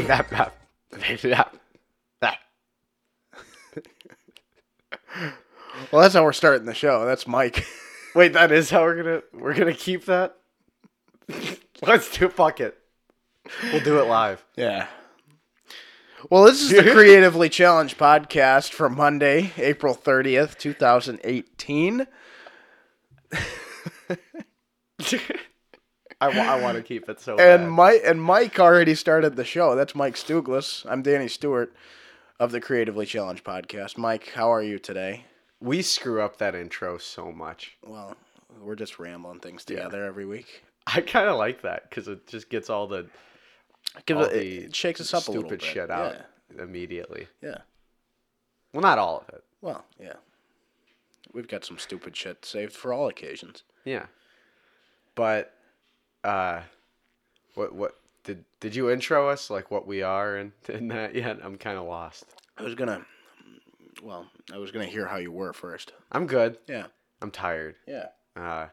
Hey. Bap, bap. Bap, bap. Well, that's how we're starting the show. That's Mike. Wait, that is how we're gonna we're gonna keep that. Let's do fuck it. We'll do it live. Yeah. Well, this is the Creatively Challenged podcast for Monday, April 30th, 2018. I, wa- I want to keep it so bad. And Mike and Mike already started the show. That's Mike Stuglis. I'm Danny Stewart of the Creatively Challenged podcast. Mike, how are you today? we screw up that intro so much. Well, we're just rambling things together every week. I kind of like that because it just gets all the Give all it, it shakes us up a little stupid shit out immediately. Yeah. yeah. Well, not all of it. Well, yeah. We've got some stupid shit saved for all occasions. Yeah. But uh what what did did you intro us like what we are and, and that yet? I'm kind of lost. I was gonna, well, I was gonna hear how you were first. I'm good. Yeah. I'm tired. Yeah. Uh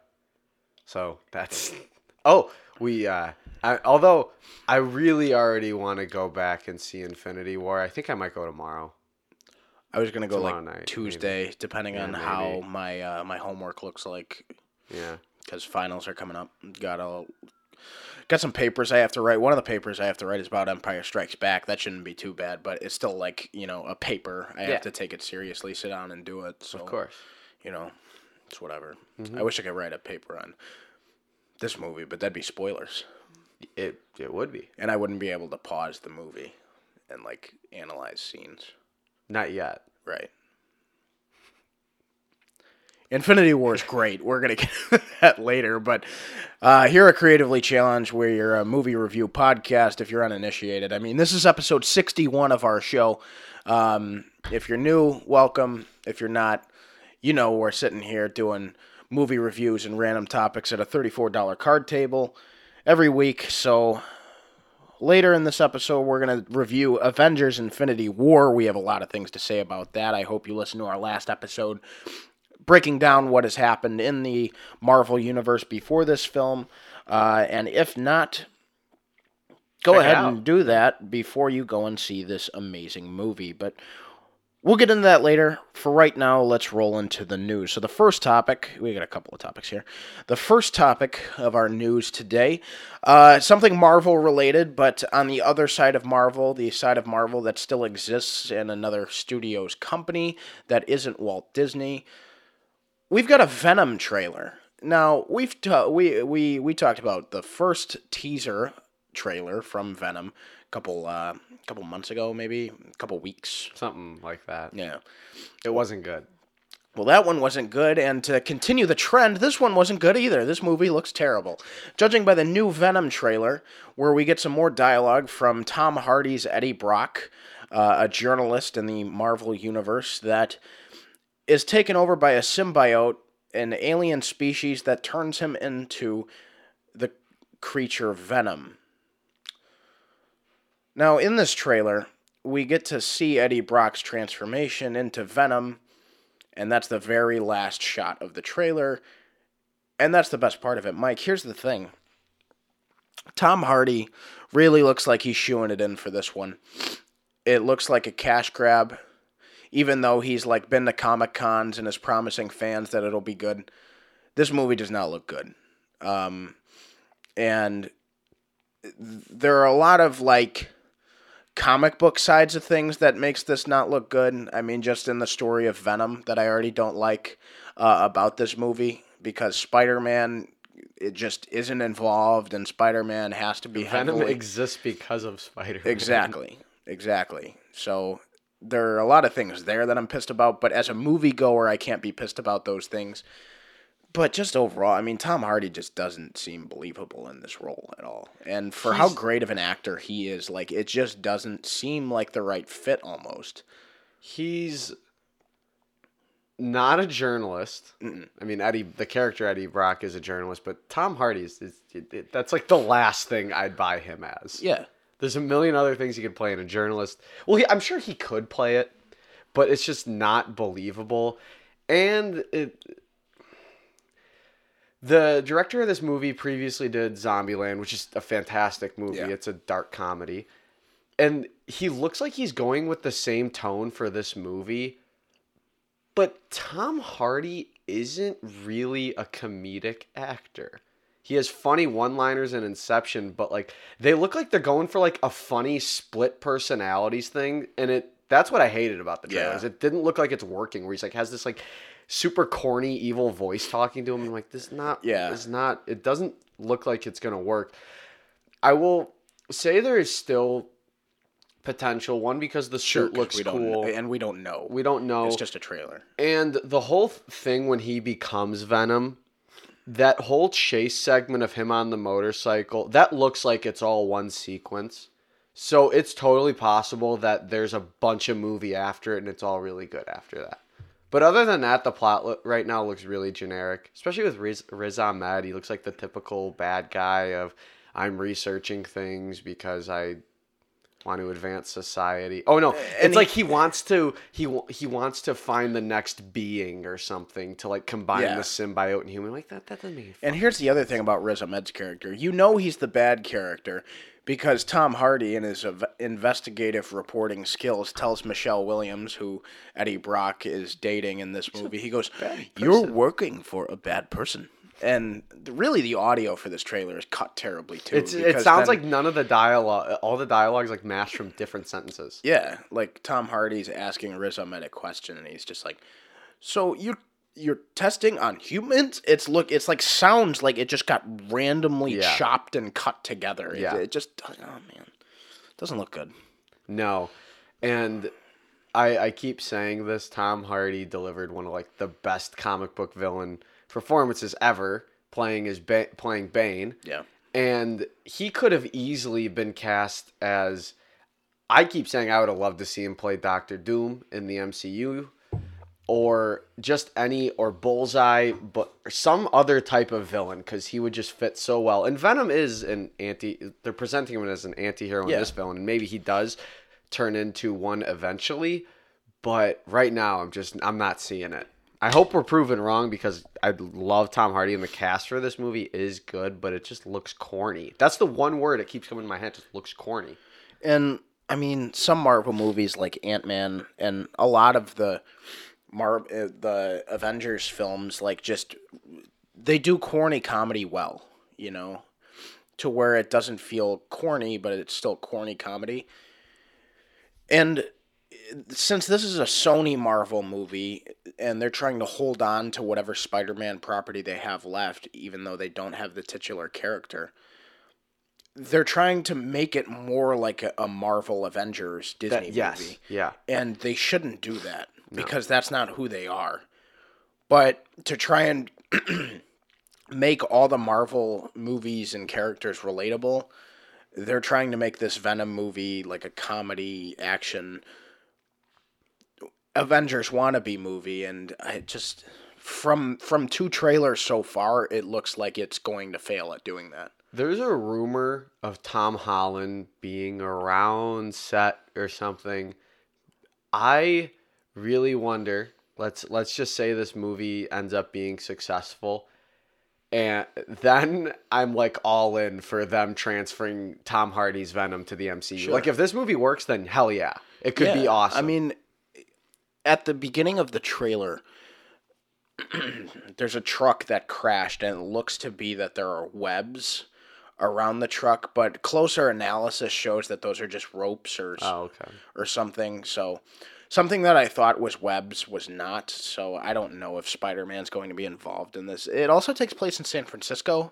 so that's Oh, we uh I, although I really already want to go back and see Infinity War. I think I might go tomorrow. I was gonna go Tomorrow like night, maybe. Tuesday, depending Yeah, on maybe. how my uh, my homework looks like, Yeah. Because finals are coming up. Got a got some papers I have to write. One of the papers I have to write is about Empire Strikes Back. That shouldn't be too bad, but it's still like you know a paper. I Yeah. have to take it seriously, sit down and do it. So Of course. you know, it's whatever. Mm-hmm. I wish I could write a paper on this movie, but that'd be spoilers, It it would be. and I wouldn't be able to pause the movie and like analyze scenes. Not yet. Right. Infinity War is great. We're gonna get to that later, but uh, here at Creatively Challenged, you're your uh, movie review podcast. If you're uninitiated, I mean, this is episode 61 of our show. Um, if you're new, welcome. If you're not, you know we're sitting here doing movie reviews and random topics at a $34 card table every week. So later in this episode, we're going to review Avengers Infinity War. We have a lot of things to say about that. I hope you listen to our last episode breaking down what has happened in the Marvel Universe before this film. Uh, and if not, go Check ahead and do that before you go and see this amazing movie. But we'll get into that later. For right now, let's roll into the news. So, the first topic, we got a couple of topics here. The first topic of our news today, uh, something Marvel related, but on the other side of Marvel, the side of Marvel that still exists in another studio's company that isn't Walt Disney. We've got a Venom trailer. Now we've ta- we we we talked about the first teaser trailer from Venom a couple uh couple months ago, maybe a couple weeks. Something like that. Yeah. It wasn't good. Well, that one wasn't good, and to continue the trend, this one wasn't good either. This movie looks terrible. Judging by the new Venom trailer, where we get some more dialogue from Tom Hardy's Eddie Brock, uh, a journalist in the Marvel Universe that is taken over by a symbiote, an alien species that turns him into the creature Venom. Now, in this trailer, we get to see Eddie Brock's transformation into Venom and that's the very last shot of the trailer and that's the best part of it. Mike here's the thing. Tom hardy really looks like he's shooing it in for this one. It looks like a cash grab even though he's like been to comic cons and is promising fans that it'll be good this movie does not look good um, and there are a lot of like comic book sides of things that makes this not look good. I mean, just in the story of Venom that I already don't like uh, about this movie because Spider Man it just isn't involved, and Spider Man has to be Venom heavily exists because of Spider. Man. Exactly, exactly. So there are a lot of things there that I'm pissed about, but as a moviegoer, I can't be pissed about those things. But just overall, I mean, Tom Hardy just doesn't seem believable in this role at all. And for how great of an actor he is, like, it just doesn't seem like the right fit almost. He's not a journalist. I mean, Eddie, the character Eddie Brock is a journalist, but Tom Hardy's is it, it, that's like the last thing I'd buy him as. Yeah. There's a million other things he could play in a journalist. Well, he, I'm sure he could play it, but it's just not believable. And it, the director of this movie previously did Zombieland, which is a fantastic movie. Yeah. It's a dark comedy. and he looks like he's going with the same tone for this movie. But Tom Hardy isn't really a comedic actor. He has funny one-liners in Inception, but like they look like they're going for like a funny split personalities thing, and it that's what I hated about the trailers. Yeah. It didn't look like it's working. Where he's like has this like super corny evil voice talking to him. I'm like, this is not. Yeah. It's not. It doesn't look like it's gonna work. I will say there is still potential. One because the suit 'cause looks cool. and we don't know. we don't know. It's just a trailer. And the whole thing when he becomes Venom, that whole chase segment of him on the motorcycle, that looks like it's all one sequence. So it's totally possible that there's a bunch of movie after it and it's all really good after that. But other than that, the plot lo- right now looks really generic, especially with Riz, Riz Ahmed. He looks like the typical bad guy of I'm researching things because I want to advance society. Oh no, it's and like he wants to he he wants to find the next being or something to like combine Yeah. the symbiote and human. Like that that doesn't make And here's the other thing about Riz Ahmed's character. You know he's the bad character because Tom Hardy, in his investigative reporting skills, tells Michelle Williams, who Eddie Brock is dating in this movie, he goes, "You're working for a bad person." And really, the audio for this trailer is cut terribly too. It's, it sounds then- like none of the dialogue, all the dialogue is like mashed from different sentences. Yeah, like Tom Hardy's asking Riz Ahmed a question, and he's just like, "So you're you're testing on humans?" It's look, it's like sounds like it just got randomly Yeah. chopped and cut together. It, Yeah. it just oh man, doesn't look good. No, and I I keep saying this. Tom Hardy delivered one of like the best comic book villain performances ever, playing as ba- playing Bane. Yeah, and he could have easily been cast as I keep saying I would have loved to see him play Doctor Doom in the MCU or just any or Bullseye but some other type of villain cuz he would just fit so well. And Venom is an anti they're presenting him as an anti-hero in this villain and maybe he does turn into one eventually, but right now I'm just I'm not seeing it. I hope we're proven wrong because I love Tom Hardy and the cast for this movie is good, but it just looks corny. That's the one word that keeps coming to my head. Just looks corny. and I mean some Marvel movies like Ant Man and a lot of the Mar uh, the Avengers films like just they do corny comedy well, you know, to where it doesn't feel corny, but it's still corny comedy. And since this is a Sony Marvel movie and they're trying to hold on to whatever Spider-Man property they have left even though they don't have the titular character they're trying to make it more like a, a Marvel Avengers Disney yes. movie Yeah. and they shouldn't do that because that's not who they are. But to try and make all the Marvel movies and characters relatable, they're trying to make this Venom movie like a comedy action Avengers wannabe movie and I just from from two trailers so far it looks like it's going to fail at doing that. There's a rumor of Tom Holland being around set or something. I really wonder. Let's let's just say this movie ends up being successful. And then I'm like all in for them transferring Tom Hardy's Venom to the MCU. Sure. Like if this movie works, then hell yeah. It could be awesome. I mean, at the beginning of the trailer, there's a truck that crashed, and it looks to be that there are webs around the truck, but closer analysis shows that those are just ropes or Oh, okay. or something. So something that I thought was webs was not. So I don't know if Spider-Man's going to be involved in this. It also takes place in San Francisco,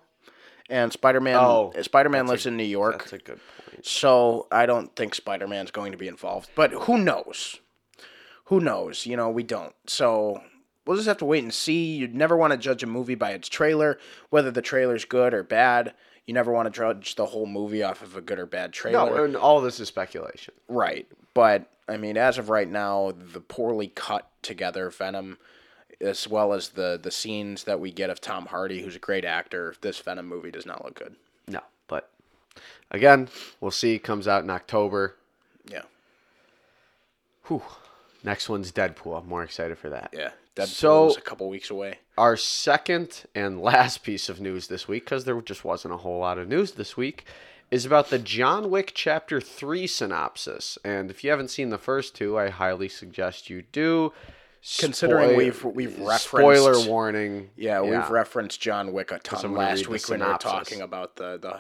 and Spider-Man Oh, Spider-Man lives a- in New York. That's a good point. So I don't think Spider Man's going to be involved. But who knows? Who knows? You know, we don't. So we'll just have to wait and see. You'd never want to judge a movie by its trailer, whether the trailer's good or bad. You never want to judge the whole movie off of a good or bad trailer. No, and all this is speculation. Right. But I mean, as of right now, the poorly cut together Venom, as well as the the scenes that we get of Tom Hardy, who's a great actor, this Venom movie does not look good. No, but again, we'll see. Comes out in October. Yeah. Whew. Next one's Deadpool. I'm more excited for that. Yeah. Deadpool's So- a couple weeks away. Our second and last piece of news this week, because there just wasn't a whole lot of news this week, is about the John Wick Chapter 3 synopsis. And if you haven't seen the first two, I highly suggest you do. Considering Spoil- we've- we've referenced- Spoiler warning. Yeah, we've referenced John Wick a ton last week when we were talking about the the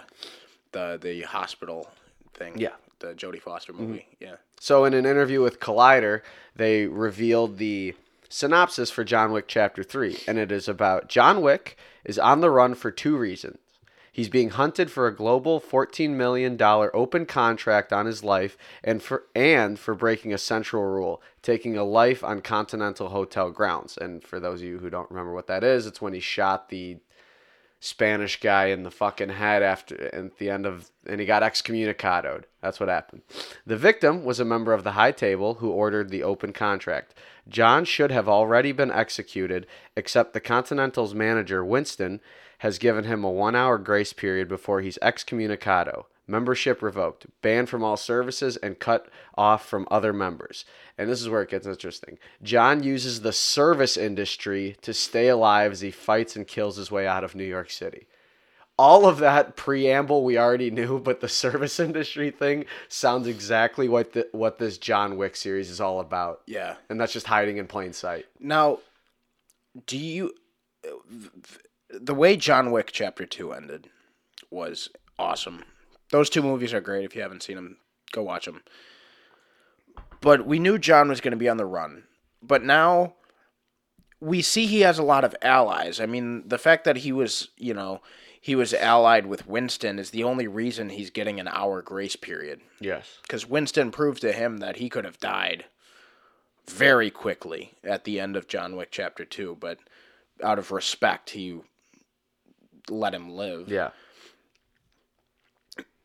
the, the hospital thing. Yeah. Mm-hmm. the Jodie Foster movie. Yeah, So, in an interview with Collider, they revealed the synopsis for John Wick Chapter 3, and it is about John Wick is on the run for two reasons. He's being hunted for a global $14 million open contract on his life and for, and for breaking a central rule, taking a life on Continental Hotel grounds. And for those of you who don't remember what that is, it's when he shot the Spanish guy in the fucking head after at the end of and he got excommunicadoed. That's what happened. The victim was a member of the high table who ordered the open contract. John should have already been executed, except the Continental's manager, Winston, has given him a one hour grace period before he's excommunicado. Membership revoked, banned from all services, and cut off from other members. And this is where it gets interesting. John uses the service industry to stay alive as he fights and kills his way out of New York City. All of that preamble we already knew, but the service industry thing sounds exactly what the, what this John Wick series is all about. yeah. And that's just hiding in plain sight. Now, do you the way John Wick Chapter Two ended was awesome. Those two movies are great. If you haven't seen them, go watch them. But we knew John was going to be on the run. But now we see he has a lot of allies. I mean, the fact that he was, you know, he was allied with Winston is the only reason he's getting an hour grace period. Yes. Because Winston proved to him that he could have died very quickly at the end of John Wick Chapter 2, but out of respect, he let him live. Yeah.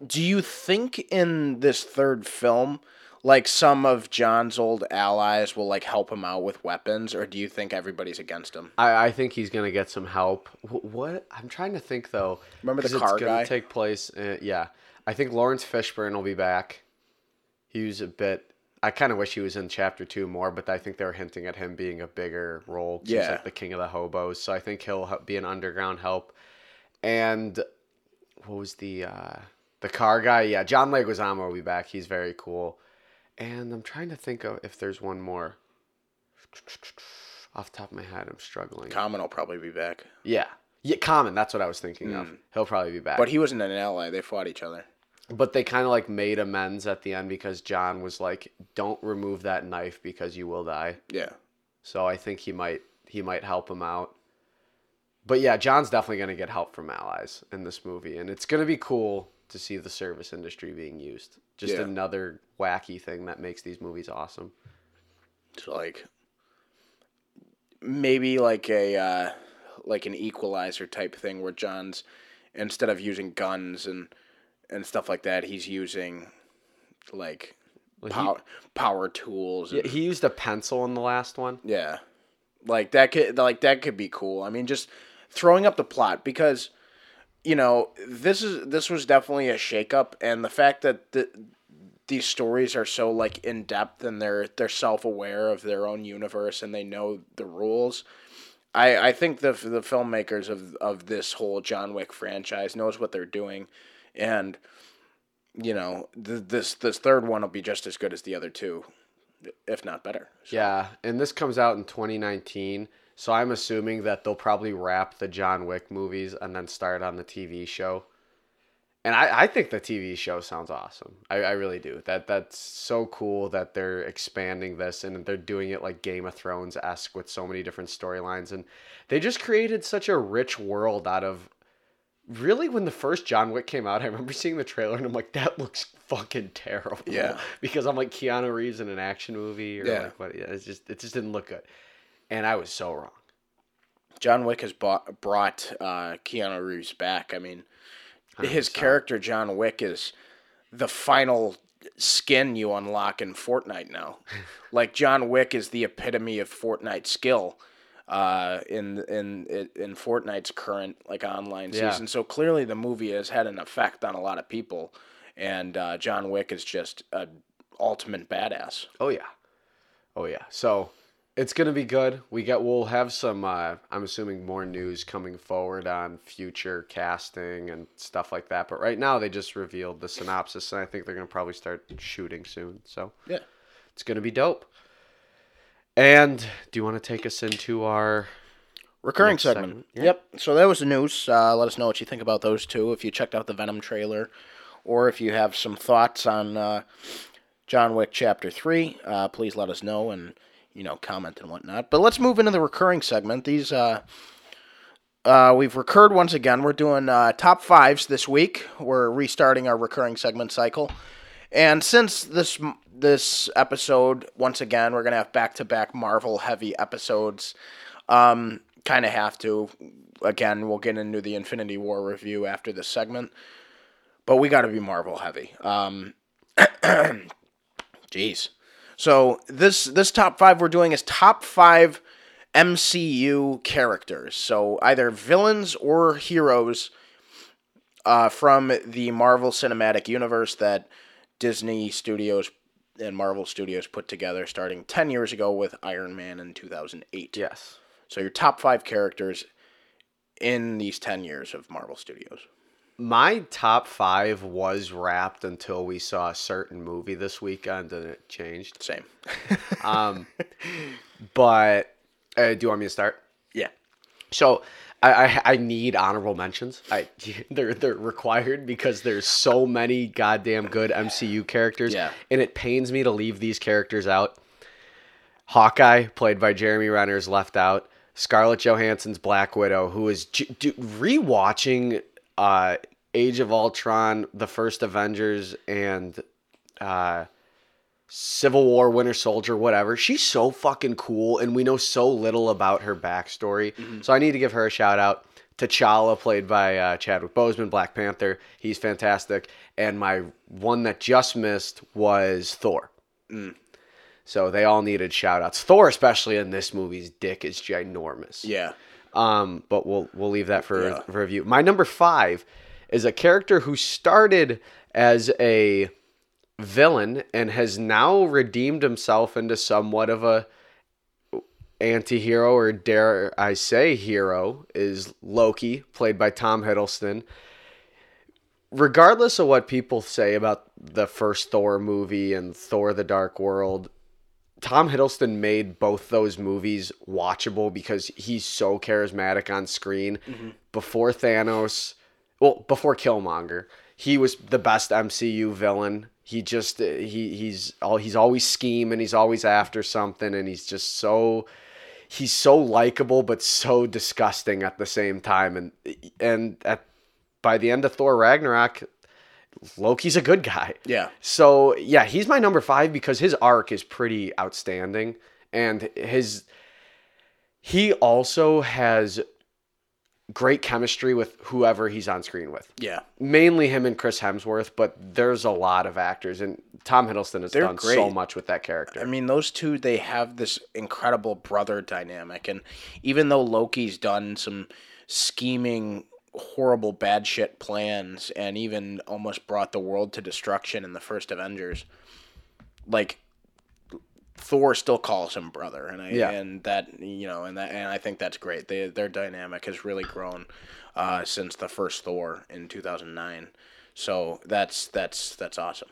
Do you think in this third film, like some of John's old allies will like help him out with weapons, or do you think everybody's against him? I, I think he's gonna get some help. Wh- What I'm trying to think though. Remember the car it's gonna guy? Take place. Uh, yeah, I think Laurence Fishburne will be back. He was a bit. I kind of wish he was in chapter two more, but I think they were hinting at him being a bigger role. 'cause He's Yeah. like the king of the hobos, so I think he'll be an underground help. And what was the uh, the car guy? Yeah, John Leguizamo will be back. He's very cool. And I'm trying to think of if there's one more. Off the top of my head, I'm struggling. Common will probably be back, Yeah. Yeah, Common, that's what I was thinking of. Hmm. He'll probably be back. but he wasn't an ally. They fought each other. but they kind of like made amends at the end because John was like, "Don't remove that knife because you will die." Yeah. So I think he might he might help him out. But yeah, John's definitely going to get help from allies in this movie and it's going to be cool to see the service industry being used. Just Yeah. another wacky thing that makes these movies awesome. It's like maybe like a uh, like an equalizer type thing where John's instead of using guns and and stuff like that, he's using like Like, power power tools. And, yeah, he used a pencil in the last one. yeah, like that could like that could be cool. I mean, just throwing up the plot because you know this is this was definitely a shakeup, and the fact that the these stories are so like in depth and they're they're self aware of their own universe and they know the rules. I, I think the the filmmakers of of this whole John Wick franchise knows what they're doing, and you know th- this this third one will be just as good as the other two, if not better. So, Yeah, and this comes out in 2019, so I'm assuming that they'll probably wrap the John Wick movies and then start on the TV show. And I, I think the TV show sounds awesome. I, I really do. That that's so cool that they're expanding this and they're doing it like Game of Thrones esque with so many different storylines and they just created such a rich world out of really when the first John Wick came out, I remember seeing the trailer and I'm like, that looks fucking terrible. Yeah. Because I'm like Keanu Reeves in an action movie or Yeah. like what yeah, it's just it just didn't look good. And I was so wrong. John Wick has bought, brought uh, Keanu Reeves back. I mean, his 100%. character John Wick is the final skin you unlock in Fortnite now. like John Wick is the epitome of Fortnite skill uh, in in in Fortnite's current like online Yeah. season. So clearly the movie has had an effect on a lot of people, and uh, John Wick is just a ultimate badass. Oh yeah. Oh yeah. So It's gonna be good. We get we'll have some uh I'm assuming more news coming forward on future casting and stuff like that. But right now they just revealed the synopsis and I think they're gonna probably start shooting soon. So Yeah. it's gonna be dope. And do you want to take us into our Recurring segment. segment, yeah. Yep. So that was the news. Uh, let us know what you think about those two. If you checked out the Venom trailer, or if you have some thoughts on uh, John Wick Chapter Three, uh, please let us know and you know comment and whatnot. But let's move into the recurring segment. These uh, uh, we've recurred once again. We're doing uh, top fives this week. We're restarting our recurring segment cycle. And since this this episode, once again, we're gonna have back to back Marvel heavy episodes. Um, kind of have to. Again, we'll get into the Infinity War review after this segment, but we got to be Marvel heavy. Um, jeez. So this this top five we're doing is top five MCU characters. So either villains or heroes uh, from the Marvel Cinematic Universe that Disney Studios and Marvel Studios put together starting 10 years ago with Iron Man in 2008. Yes. So your top five characters in these 10 years of Marvel Studios. My top five was wrapped until we saw a certain movie this weekend and it changed. Same. Um, but uh, do you want me to start? yeah. So I, I I need honorable mentions. I they're they're required because there's so many goddamn good MCU characters. Yeah. And it pains me to leave these characters out. Hawkeye, played by Jeremy Renner, is left out. Scarlett Johansson's Black Widow, who is j- d- rewatching uh, Age of Ultron, the first Avengers, and uh, Civil War, Winter Soldier, whatever. She's so fucking cool, and we know so little about her backstory. So I need to give her a shout out. T'Challa, played by uh, Chadwick Boseman, Black Panther. He's fantastic. And my one that just missed was Thor. So they all needed shout outs. Thor, especially in this movie's dick, is ginormous. Yeah. Um, but we'll we'll leave that for, Yeah. for review. My number five is a character who started as a villain and has now redeemed himself into somewhat of a anti-hero or dare I say hero is Loki, played by Tom Hiddleston. Regardless of what people say about the first Thor movie and Thor the Dark World, Tom Hiddleston made both those movies watchable because he's so charismatic on screen. Mm-hmm. Before Thanos, well, before Killmonger, he was the best MCU villain. He just uh, he he's all he's always scheming, he's always after something, and he's just so he's so likable but so disgusting at the same time. And and at by the end of Thor Ragnarok, Loki's a good guy. Yeah. So yeah, he's my number five because his arc is pretty outstanding, and his he also has great chemistry with whoever he's on screen with. Yeah. Mainly him and Chris Hemsworth, but there's a lot of actors, and Tom Hiddleston has They're done so much with that character. I mean, those two, they have this incredible brother dynamic. And even though Loki's done some scheming, horrible, bad shit plans and even almost brought the world to destruction in the first Avengers, like, Thor still calls him brother, and I Yeah. and that you know, and that and I think that's great. They their dynamic has really grown uh, since the first Thor in two thousand nine. So that's that's that's awesome.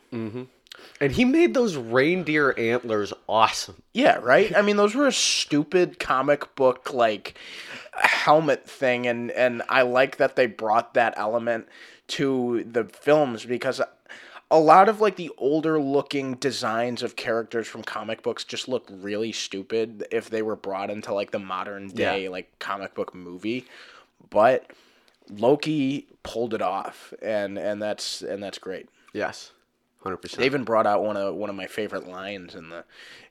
and he made those reindeer antlers awesome. Yeah, right. I mean, those were a stupid comic book like helmet thing, and and I like that they brought that element to the films because a lot of like the older looking designs of characters from comic books just look really stupid if they were brought into like the modern day Yeah. like comic book movie, but Loki pulled it off, and and that's and that's great. Yes, 100% They even brought out one of one of my favorite lines in the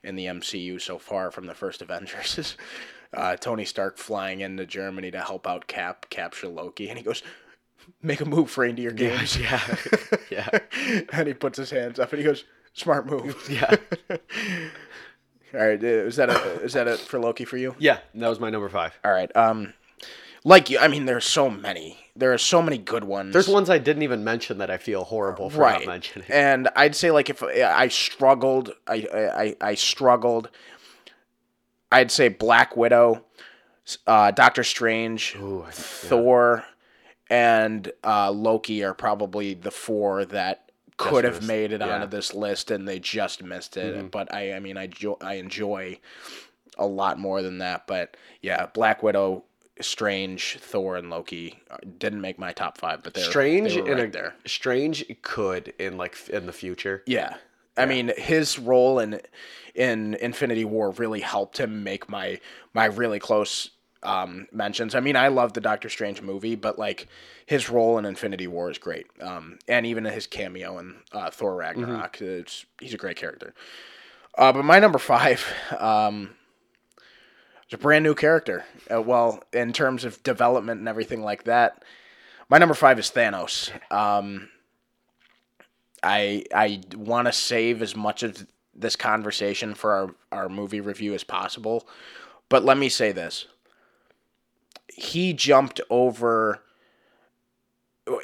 in the MCU so far from the first Avengers is uh, Tony Stark flying into Germany to help out Cap capture Loki, and he goes, "Make a move, for reindeer games." Yeah, yeah. and he puts his hands up and he goes, "Smart move." Yeah. All right, uh, is that a, is that it for Loki for you? Yeah, that was my number five. All right. Um, like you, I mean, there's so many. There are so many good ones. There's ones I didn't even mention that I feel horrible for right. not mentioning. And I'd say like if I struggled, I I, I struggled. I'd say Black Widow, uh, Doctor Strange, Ooh, Thor, and uh, Loki are probably the four that could have made it Yeah. onto this list, and they just missed it. But I, I mean, I jo- I enjoy a lot more than that. But yeah, Black Widow, Strange, Thor, and Loki uh, didn't make my top five, but they're Strange they right a there. Strange could in like in the future. Yeah. I mean, his role in in Infinity War really helped him make my my really close um, mentions. I mean, I love the Doctor Strange movie, but like his role in Infinity War is great, um, and even his cameo in uh, Thor Ragnarok, it's, he's a great character. Uh, but my number five, um, is a brand new character. Uh, well, in terms of development and everything like that, my number five is Thanos. Um, I I want to save as much of this conversation for our, our movie review as possible. But let me say this. He jumped over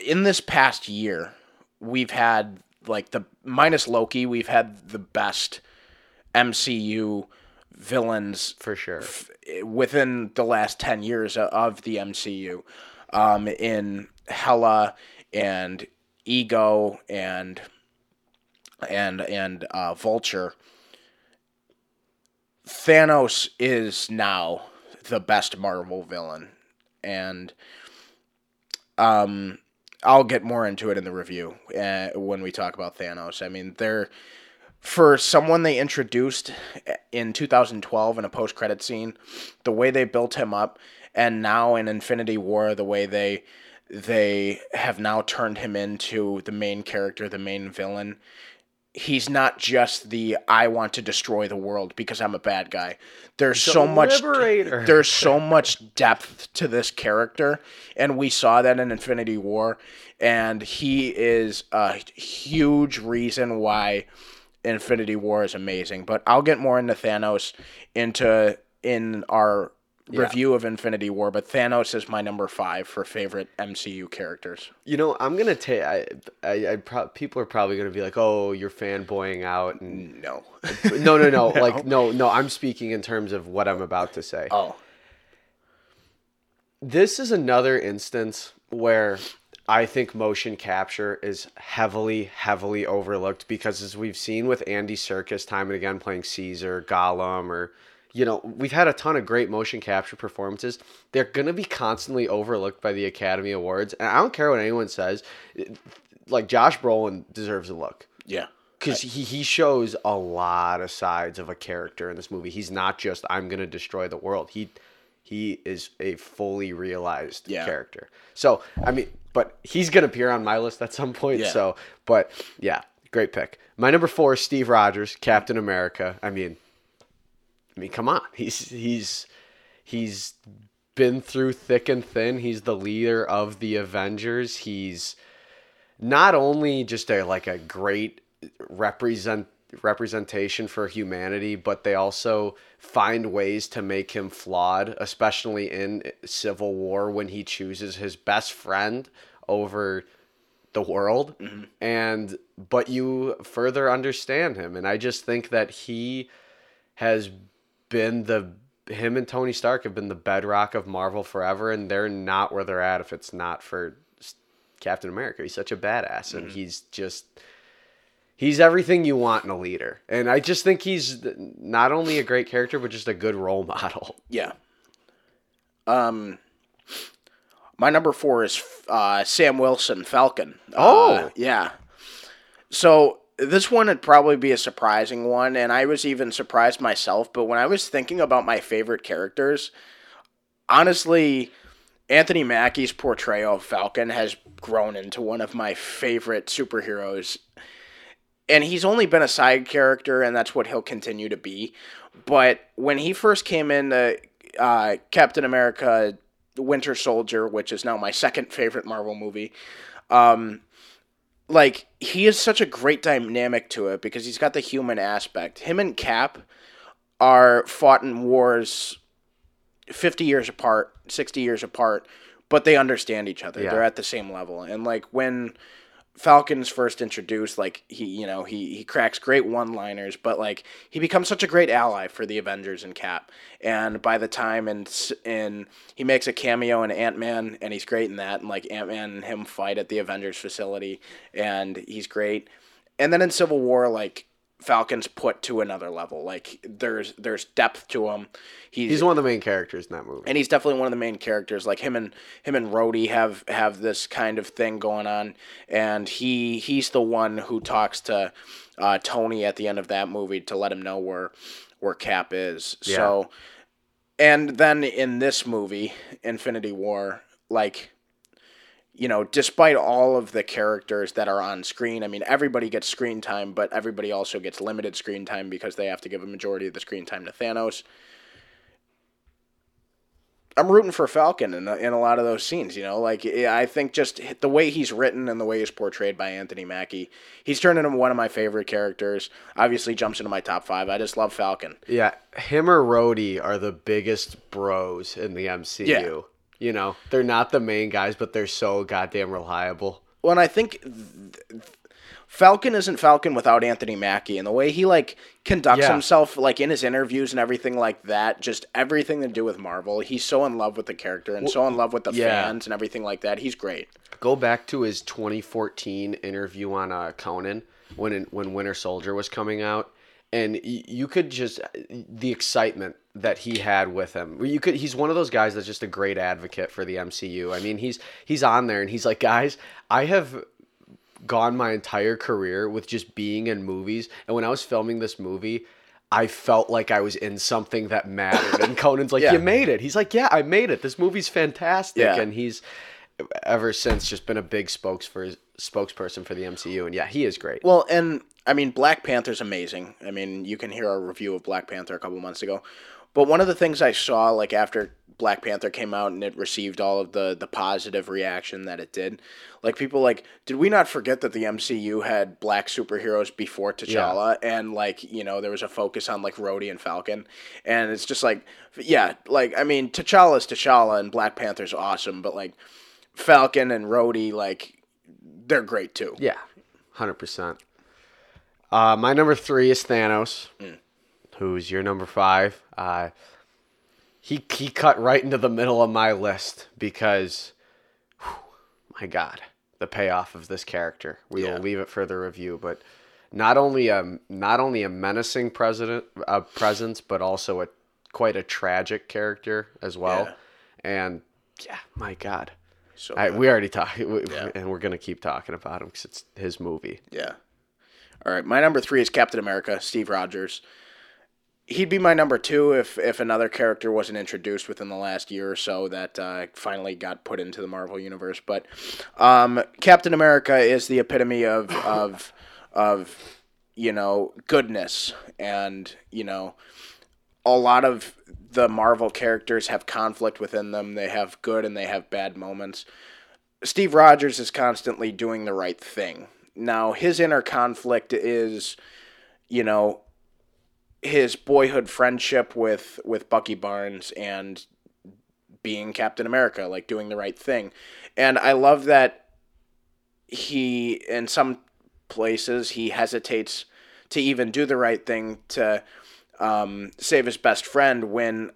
in this past year, we've had like the minus Loki, we've had the best MCU villains For sure. within the last 10 years of the MCU um, in Hela and Ego and and and uh, Vulture Thanos is now the best Marvel villain and um I'll get more into it in the review uh, when we talk about Thanos. I mean, they're for someone they introduced in 2012 in a post-credit scene, the way they built him up, and now in Infinity War, the way they they have now turned him into the main character, the main villain. He's not just the I want to destroy the world because I'm a bad guy. There's so much liberator. there's so much depth to this character and we saw that in Infinity War and he is a huge reason why Infinity War is amazing. But I'll get more into Thanos into in our review of Infinity War, but Thanos is my number 5 for favorite MCU characters. You know, I'm gonna take. I, I, I pro- people are probably gonna be like, "Oh, you're fanboying out," and No. no, no, no, like no, no. I'm speaking in terms of what I'm about to say. oh. This is another instance where I think motion capture is heavily, heavily overlooked because, as we've seen with Andy Serkis time and again playing Caesar, Gollum, or you know, we've had a ton of great motion capture performances. They're gonna be constantly overlooked by the Academy Awards, and I don't care what anyone says. Like Josh Brolin deserves a look Yeah. because he, he shows a lot of sides of a character in this movie. He's not just I'm gonna destroy the world. He he is a fully realized Yeah. character. So I mean, but he's gonna appear on my list at some point. Yeah. So, but yeah, great pick. My number four is Steve Rogers, Captain America. I mean, I mean, come on, he's he's he's been through thick and thin. He's the leader of the Avengers. He's not only just a like a great represent representation for humanity, but they also find ways to make him flawed, especially in Civil War when he chooses his best friend over the world mm-hmm. and but you further understand him and I just think that he has been the him and Tony Stark have been the bedrock of Marvel forever and they're not where they're at if it's not for Captain America. He's such a badass, and he's just he's everything you want in a leader. And I just think he's not only a great character, but just a good role model. Yeah. Um, my number four is uh, Sam Wilson, Falcon. Oh. Uh, yeah. So this one would probably be a surprising one, and I was even surprised myself. But when I was thinking about my favorite characters, honestly, Anthony Mackie's portrayal of Falcon has grown into one of my favorite superheroes. And he's only been a side character, and that's what he'll continue to be. But when he first came in, the uh, Captain America Winter Soldier, which is now my second favorite Marvel movie, um, like he is such a great dynamic to it because he's got the human aspect. Him and Cap are fought in wars 50 years apart, 60 years apart, but they understand each other. Yeah. They're at the same level. And like when Falcon's first introduced, like he, you know, he he cracks great one-liners, but like he becomes such a great ally for the Avengers and Cap. And by the time and in he makes a cameo in Ant Man, and he's great in that. And like Ant Man and him fight at the Avengers facility, and he's great. And then in Civil War, like Falcon's put to another level. Like there's there's depth to him. He's, he's one of the main characters in that movie, and he's definitely one of the main characters. Like him and him and Rhodey have have this kind of thing going on, and he he's the one who talks to uh, Tony at the end of that movie to let him know where where Cap is. Yeah. So, and then in this movie, Infinity War, like you know, despite all of the characters that are on screen, I mean, everybody gets screen time, but everybody also gets limited screen time because they have to give a majority of the screen time to Thanos. I'm rooting for Falcon in, in a lot of those scenes, you know. Like, I think just the way he's written and the way he's portrayed by Anthony Mackie, he's turned into one of my favorite characters. Obviously, jumps into my top five. I just love Falcon. Yeah, him or Rhodey are the biggest bros in the MCU. Yeah. You know, they're not the main guys, but they're so goddamn reliable. Well, and I think Falcon isn't Falcon without Anthony Mackie, and the way he like conducts yeah. himself, like in his interviews and everything like that, just everything to do with Marvel. He's so in love with the character and well, so in love with the yeah. fans and everything like that. He's great. Go back to his 2014 interview on uh, Conan when when Winter Soldier was coming out and you could just the excitement that he had with him. You could he's one of those guys that's just a great advocate for the MCU. I mean, he's he's on there and he's like, "Guys, I have gone my entire career with just being in movies, and when I was filming this movie, I felt like I was in something that mattered." And Conan's like, yeah. "You made it." He's like, "Yeah, I made it. This movie's fantastic." Yeah. And he's ever since just been a big spokes for spokesperson for the MCU, and yeah, he is great. Well, and I mean, Black Panther's amazing. I mean, you can hear our review of Black Panther a couple months ago. But one of the things I saw, like after Black Panther came out and it received all of the the positive reaction that it did, like people like, did we not forget that the MCU had black superheroes before T'Challa, yeah. and like you know there was a focus on like Rhodey and Falcon, and it's just like, yeah, like I mean T'Challa's T'Challa and Black Panther's awesome, but like Falcon and Rhodey, like they're great too. Yeah, hundred percent. Uh, my number three is Thanos, mm. who's your number five. Uh, he he cut right into the middle of my list because, whew, my God, the payoff of this character. We yeah. will leave it for the review, but not only a not only a menacing president uh, presence, but also a quite a tragic character as well. Yeah. And yeah, my God. So I, we already talked, yeah. and we're gonna keep talking about him because it's his movie. Yeah. All right, my number three is Captain America, Steve Rogers. He'd be my number two if if another character wasn't introduced within the last year or so that uh, finally got put into the Marvel universe. But um, Captain America is the epitome of of of you know goodness, and you know a lot of the Marvel characters have conflict within them. They have good and they have bad moments. Steve Rogers is constantly doing the right thing now, his inner conflict is, you know, his boyhood friendship with with Bucky Barnes and being Captain America, like doing the right thing. And I love that he in some places he hesitates to even do the right thing to um, save his best friend when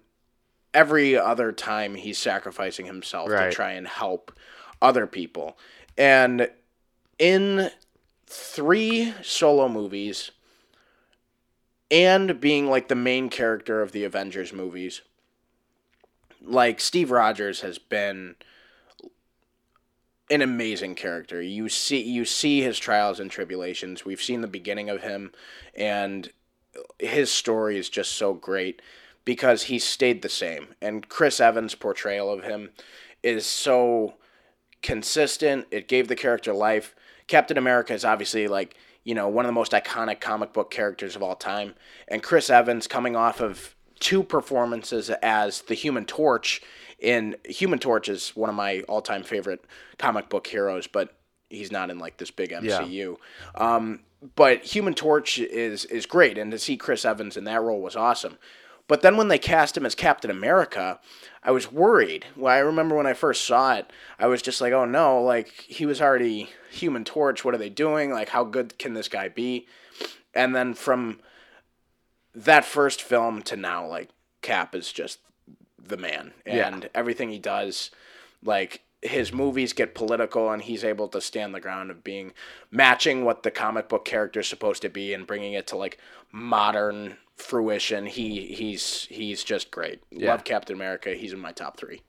every other time he's sacrificing himself right. to try and help other people. And in three solo movies and being like the main character of the Avengers movies. Like Steve Rogers has been an amazing character. You see you see his trials and tribulations. We've seen the beginning of him and his story is just so great because he stayed the same. And Chris Evans' portrayal of him is so consistent. It gave the character life. Captain America is obviously like you know one of the most iconic comic book characters of all time, and Chris Evans coming off of two performances as the Human Torch in Human Torch is one of my all-time favorite comic book heroes, but he's not in like this big MCU. Yeah. Um, but Human Torch is is great, and to see Chris Evans in that role was awesome. But then when they cast him as Captain America, I was worried. Well, I remember when I first saw it, I was just like, oh no, like he was already Human Torch. What are they doing? Like, how good can this guy be? And then from that first film to now, like Cap is just the man, and everything he does, like his movies get political, and he's able to stand the ground of being matching what the comic book character is supposed to be, and bringing it to like modern fruition. He he's he's just great. Yeah. Love Captain America. He's in my top three.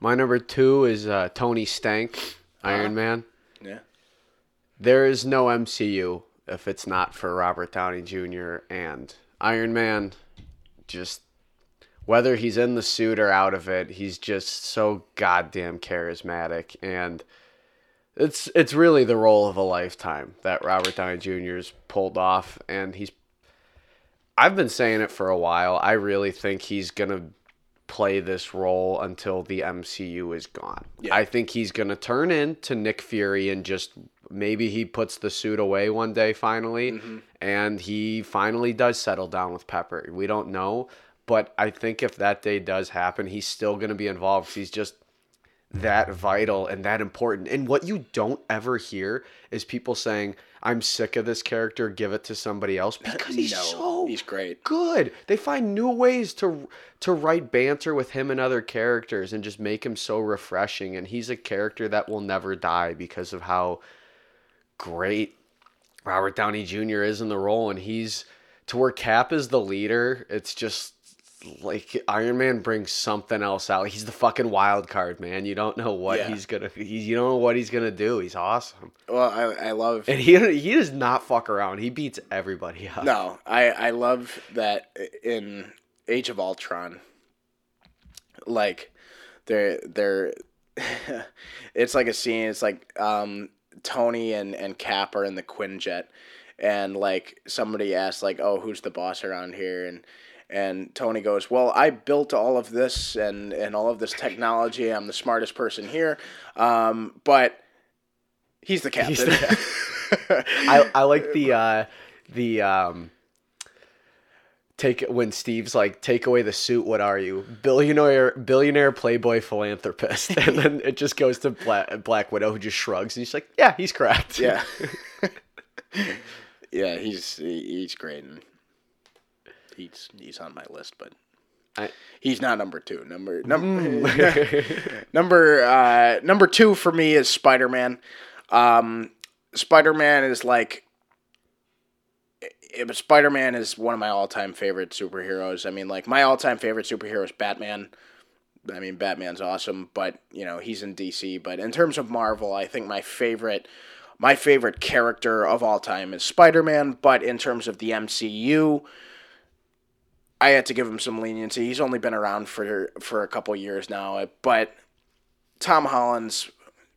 My number two is uh, Tony Stark, Iron Man. Yeah. There is no MCU if it's not for Robert Downey Jr. and Iron Man. Just whether he's in the suit or out of it, he's just so goddamn charismatic and it's it's really the role of a lifetime that Robert Downey Jr.'s pulled off and he's I've been saying it for a while. I really think he's going to play this role until the MCU is gone. Yeah. I think he's going to turn into Nick Fury and just maybe he puts the suit away one day finally mm-hmm. and he finally does settle down with Pepper. We don't know, but I think if that day does happen, he's still going to be involved. He's just that vital and that important. And what you don't ever hear is people saying, "I'm sick of this character, give it to somebody else," uh, because he's No, so he's great. good. They find new ways to to write banter with him and other characters and just make him so refreshing. And he's a character that will never die because of how great Robert Downey Jr. is in the role. And he's to where Cap is the leader. It's just like Iron Man brings something else out. He's the fucking wild card, man. You don't know what Yeah. he's gonna. He's, you don't know what he's gonna do. He's awesome, Well, I I love and he he does not fuck around. He beats everybody up. No, I I love that in Age of Ultron. Like, they're they're, it's like a scene. It's like um Tony and and Cap are in the Quinjet, and like somebody asks like, oh, who's the boss around here? And and Tony goes, well, I built all of this and and all of this technology. I'm the smartest person here, um, but. He's the captain. He's the I, I like the uh the um take when Steve's like take away the suit what are you billionaire billionaire playboy philanthropist and then it just goes to Black, Black Widow who just shrugs and he's like yeah he's correct Yeah. yeah, he's he's great and he's he's on my list, but I- he's not number two. Number number number uh, number two for me is Spider Man. Um, Spider Man is like. Spider Man is one of my all time favorite superheroes. I mean, like my all time favorite superhero is Batman. I mean, Batman's awesome, but you know he's in DC. But in terms of Marvel, I think my favorite, my favorite character of all time is Spider Man. But in terms of the MCU, I had to give him some leniency. He's only been around for for a couple years now, but Tom Holland's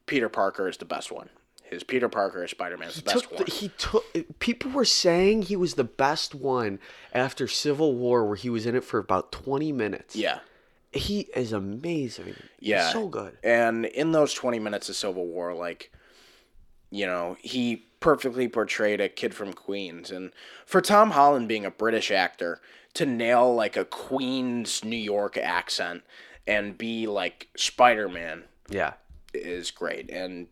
Peter Parker is the best one. His Peter Parker as Spider Man is the best took one. he took people were saying he was the best one after Civil War where he was in it for about 20 minutes yeah. he is amazing Yeah. He's so good And in those 20 minutes of Civil War, like, you know, he perfectly portrayed a kid from Queens. And for Tom Holland being a British actor, to nail like a Queens, New York accent and be like Spider Man yeah is great. And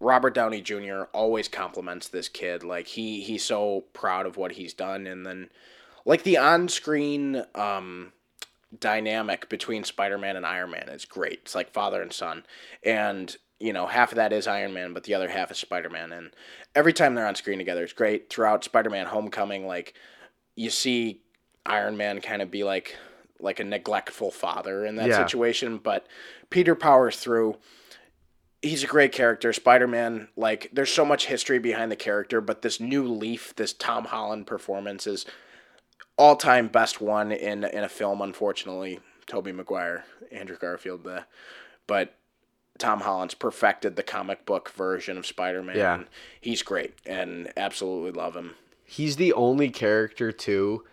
Robert Downey Jr. always compliments this kid. Like he he's so proud of what he's done and then like the on-screen um dynamic between Spider-Man and Iron Man is great. It's like father and son. And you know, half of that is Iron Man, but the other half is Spider-Man and every time they're on screen together it's great. Throughout Spider-Man Homecoming like you see Iron Man kind of be like like a neglectful father in that Yeah. situation, but Peter powers through he's a great character. Spider Man, like, there's so much history behind the character, but this new leaf, this Tom Holland performance is all time best one in in a film. Unfortunately, Tobey Maguire, Andrew Garfield, the but Tom Holland's perfected the comic book version of Spider Man. Yeah. he's great and absolutely love him. he's the only character too.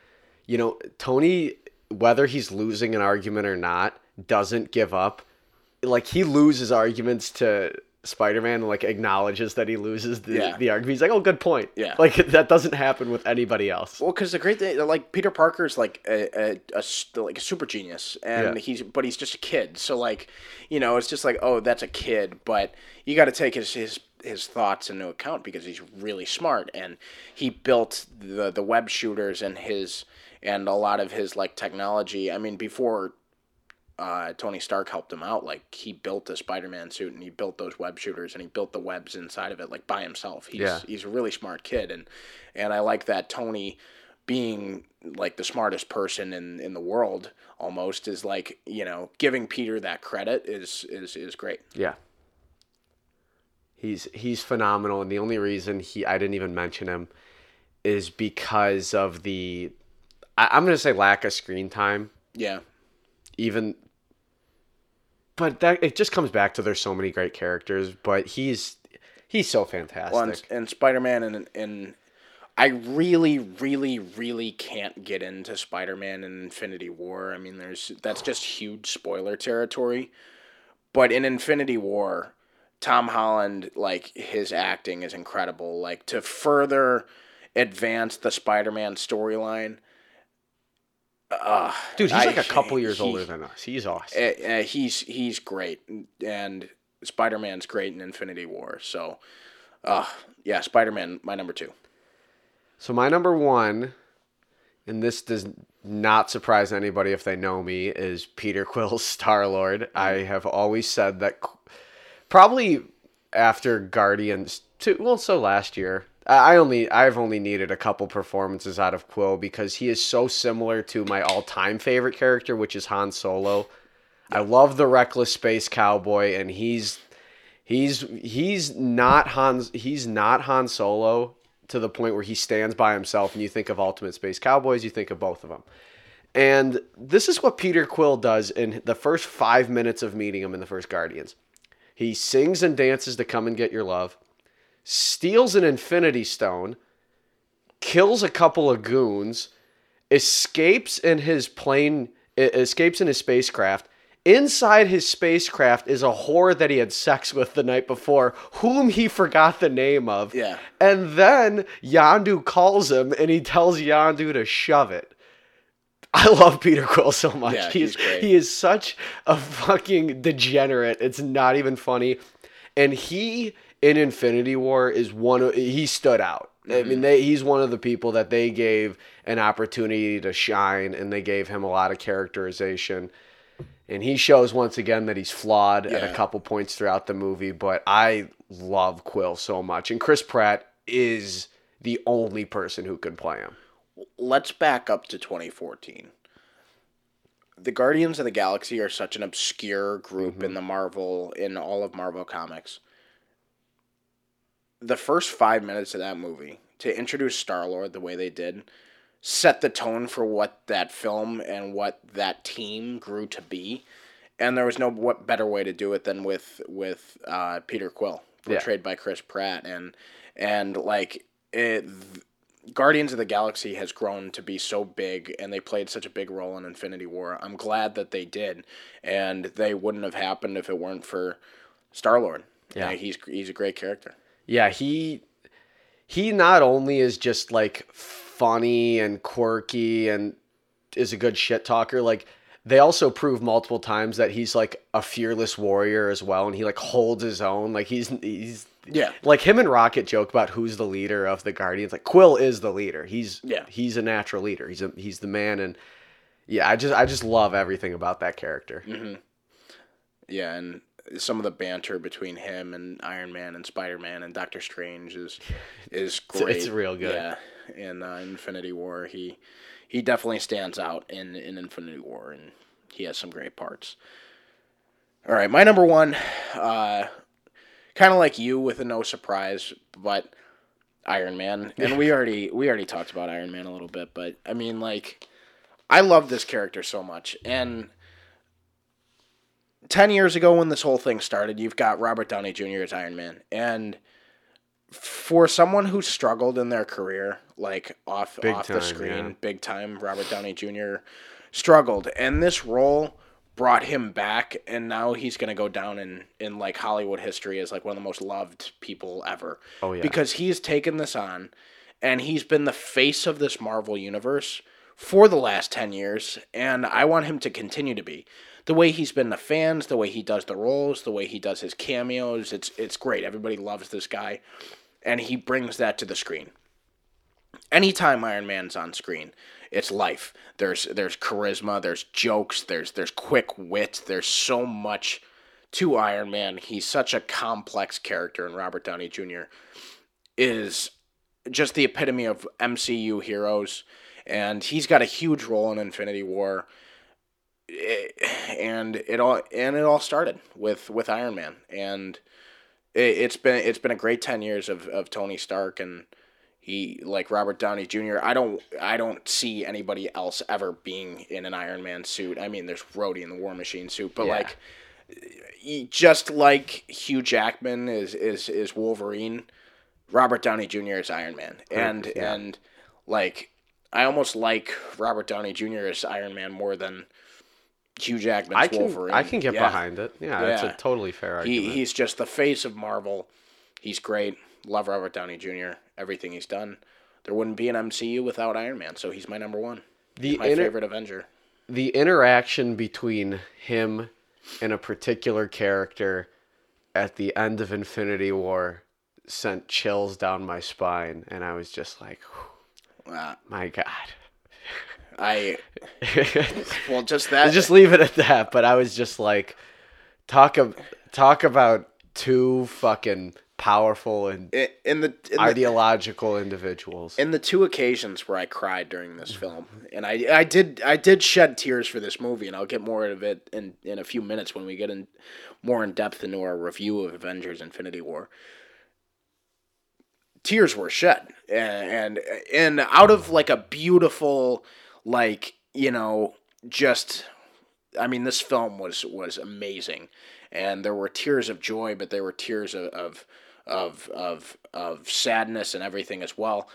You know, Tony, whether he's losing an argument or not, doesn't give up. Like he loses arguments to Spider-Man like acknowledges that he loses the, Yeah. the argument. He's like, "Oh, good point." Yeah. like that doesn't happen with anybody else. Well, because the great thing, like Peter Parker's like a, a, a like a super genius, and Yeah. he's but he's just a kid. So like, you know, it's just like, oh, that's a kid, but you got to take his his his thoughts into account because he's really smart, and he built the the web shooters and his and a lot of his like technology. I mean, before. Uh, Tony Stark helped him out. Like he built a Spider-Man suit and he built those web shooters and he built the webs inside of it like by himself. He's Yeah. he's a really smart kid and and I like that Tony being like the smartest person in, in the world almost is like you know giving Peter that credit is is is great. Yeah. He's he's phenomenal, and the only reason he I didn't even mention him is because of the I, I'm gonna say lack of screen time. Yeah, Even, but that it just comes back to there's so many great characters, but he's he's so fantastic. well, and, and Spider Man and and I really really really can't get into Spider Man and Infinity War. I mean, there's that's just huge spoiler territory. But in Infinity War, Tom Holland like his acting is incredible. Like to further advance the Spider Man storyline. Uh, Dude, he's I- like a couple years he- older than us. He's awesome. uh, uh, he's he's great, and Spider Man's great in Infinity War. So, uh, yeah, Spider Man, my number two. So my number one, and this does not surprise anybody if they know me, is Peter Quill's Star Lord. I have always said that, probably after Guardians two. Well, so last year. I only I've only needed a couple performances out of Quill because he is so similar to my all-time favorite character, which is Han Solo. I love the reckless space cowboy, and he's he's he's not Han's he's not Han Solo to the point where he stands by himself and you think of Ultimate Space Cowboys, you think of both of them. And this is what Peter Quill does in the first five minutes of meeting him in the first Guardians. He sings and dances to come and get your love, steals an Infinity Stone, kills a couple of goons, escapes in his plane, escapes in his spacecraft. Inside his spacecraft is a whore that he had sex with the night before, whom he forgot the name of. Yeah. And then Yondu calls him and he tells Yondu to shove it. I love Peter Quill so much. Yeah, he, he's is, great. he is such a fucking degenerate. It's not even funny. And he in Infinity War is one of he stood out. I Mm-hmm. mean, they, he's one of the people that they gave an opportunity to shine, and they gave him a lot of characterization. And he shows once again that he's flawed at a couple points throughout the movie. But I love Quill so much, and Chris Pratt is the only person who can play him. Let's back up to 2014. The Guardians of the Galaxy are such an obscure group in the Marvel, in all of Marvel Comics. The first five minutes of that movie, to introduce Star Lord the way they did, set the tone for what that film and what that team grew to be. And there was no what better way to do it than with with uh, Peter Quill, Yeah. portrayed by Chris Pratt, and and like it, Guardians of the Galaxy has grown to be so big, and they played such a big role in Infinity War. I'm glad that they did, and they wouldn't have happened if it weren't for Star Lord. Yeah. he's he's a great character. Yeah, he he not only is just like funny and quirky and is a good shit talker, like they also prove multiple times that he's like a fearless warrior as well and he like holds his own. Like he's he's Yeah, like him and Rocket joke about who's the leader of the Guardians. Like Quill is the leader. He's Yeah. he's a natural leader. He's a he's the man and yeah, I just I just love everything about that character. Mm-hmm. yeah, and some of the banter between him and Iron Man and Spider Man and Doctor Strange is is great. it's real good. Yeah, in uh, Infinity War, he he definitely stands out in in Infinity War, and he has some great parts. All right, my number one, uh, kind of like you with a no surprise, but Iron Man, and we already we already talked about Iron Man a little bit, but I mean, like, I love this character so much, and. 10 years ago when this whole thing started, you've got Robert Downey Jr. as Iron Man. And for someone who struggled in their career, like off Big off the screen, yeah. big time, Robert Downey Jr. struggled. And this role brought him back and now he's going to go down in in like Hollywood history as like one of the most loved people ever. Oh, yeah. Because he's taken this on and he's been the face of this Marvel universe for the last 10 years and I want him to continue to be. The way he's been the fans, the way he does the roles, the way he does his cameos, it's it's great. Everybody loves this guy and he brings that to the screen. Anytime Iron Man's on screen, it's life. There's there's charisma, there's jokes, there's there's quick wit, there's so much to Iron Man. He's such a complex character and Robert Downey Jr. is just the epitome of MCU heroes and he's got a huge role in Infinity War. Eh, And it all and it all started with with Iron Man and it, it's been it's been a great 10 years of, of Tony Stark and he like Robert Downey Jr. I don't I don't see anybody else ever being in an Iron Man suit. I mean, there's Rhodey in the War Machine suit, but Yeah. like just like Hugh Jackman is is is Wolverine, Robert Downey Jr. is Iron Man, and yeah. and like I almost like Robert Downey Jr. as Iron Man more than Hugh Jackman's I can Wolverine. I can get Yeah. behind it. Yeah, that's Yeah. a totally fair argument. He, he's just the face of Marvel. He's great. Love Robert Downey Jr. Everything he's done. There wouldn't be an MCU without Iron Man, so he's my number one. the My inter- favorite Avenger. the interaction between him and a particular character at the end of Infinity War sent chills down my spine, and I was just like, Uh, my God. I well, just that. just leave it at that. But I was just like, talk of talk about two fucking powerful and in the in the, ideological individuals. in the two occasions where I cried during this film, and I I did I did shed tears for this movie, and I'll get more of it in in a few minutes when we get in more in depth into our review of Avengers: Infinity War. Tears were shed, and and, and out of like a beautiful, like you know, just I mean, this film was was amazing, and there were tears of joy, but there were tears of of of of, of sadness and everything as well.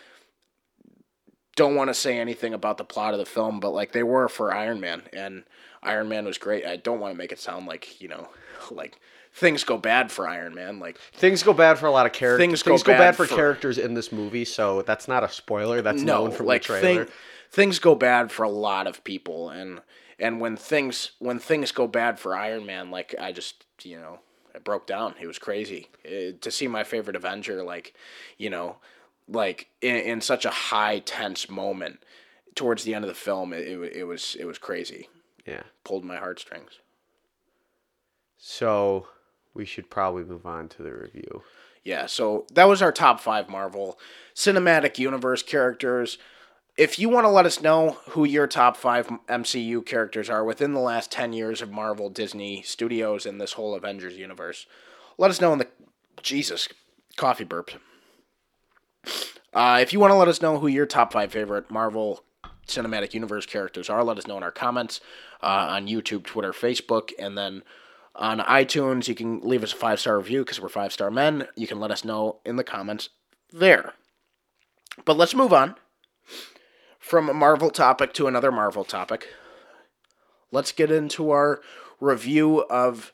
Don't want to say anything about the plot of the film, but like they were for Iron Man, and Iron Man was great. I don't want to make it sound like you know, like things go bad for Iron Man. Like Things go bad for a lot of characters. Things Things, go go, bad bad, for, for- characters in this movie, so that's not a spoiler. That's no, known from like the trailer. thing, things go bad for a lot of people, and and when things when things go bad for Iron Man, like I just you know I broke down. It was crazy Eh, to see my favorite Avenger like you know like in, in such a high tense moment towards the end of the film. It, it, it was it was crazy. yeah. Pulled my heartstrings. So we should probably move on to the review. Yeah, so that was our top five Marvel Cinematic Universe characters. If you want to let us know who your top five MCU characters are within the last 10 years of Marvel, Disney Studios, and this whole Avengers universe, let us know in the. Jesus, coffee burp. Uh, if you want to let us know who your top five favorite Marvel Cinematic Universe characters are, let us know in our comments uh, on YouTube, Twitter, Facebook, and then on iTunes. You can leave us a five star review because we're five star men. You can let us know in the comments there. But let's move on from a Marvel topic to another Marvel topic. Let's get into our review of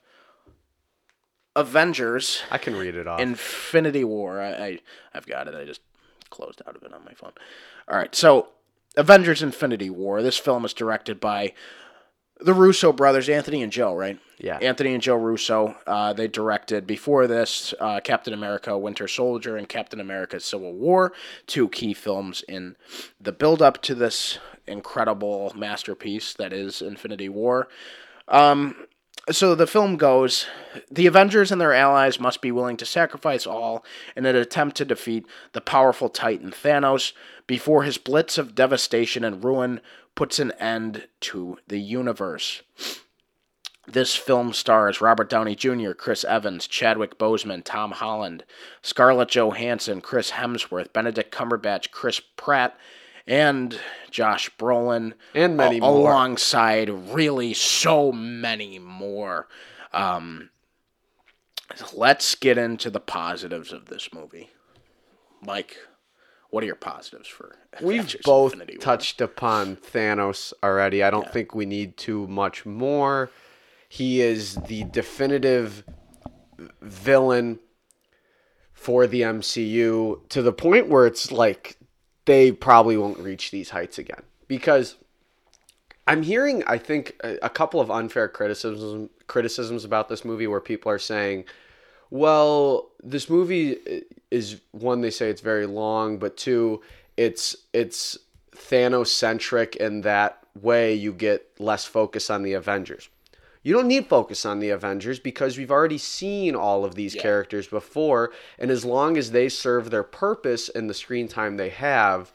Avengers I can read it off. Infinity War. I, I I've got it. I just closed out of it on my phone. All right. So, Avengers Infinity War. This film is directed by the Russo brothers, Anthony and Joe, right? Yeah. Anthony and Joe Russo. Uh, they directed before this uh, Captain America: Winter Soldier and Captain America: Civil War, two key films in the build-up to this incredible masterpiece that is Infinity War so the film goes the Avengers and their allies must be willing to sacrifice all in an attempt to defeat the powerful Titan Thanos before his blitz of devastation and ruin puts an end to the universe. This film stars Robert Downey Jr., Chris Evans, Chadwick Boseman, Tom Holland, Scarlett Johansson, Chris Hemsworth, Benedict Cumberbatch, Chris Pratt, and Josh Brolin, And many a- more. alongside really so many more. Um, let's get into the positives of this movie. Mike, what are your positives for? We've both touched upon Thanos already. I don't think we need too much more. He is the definitive villain for the MCU to the point where it's like they probably won't reach these heights again because I'm hearing I think a, a couple of unfair criticisms criticisms about this movie where people are saying well this movie is one they say it's very long but two it's it's Thanos centric in that way you get less focus on the Avengers. You don't need focus on the Avengers because we've already seen all of these Yeah. characters before, and as long as they serve their purpose in the screen time they have,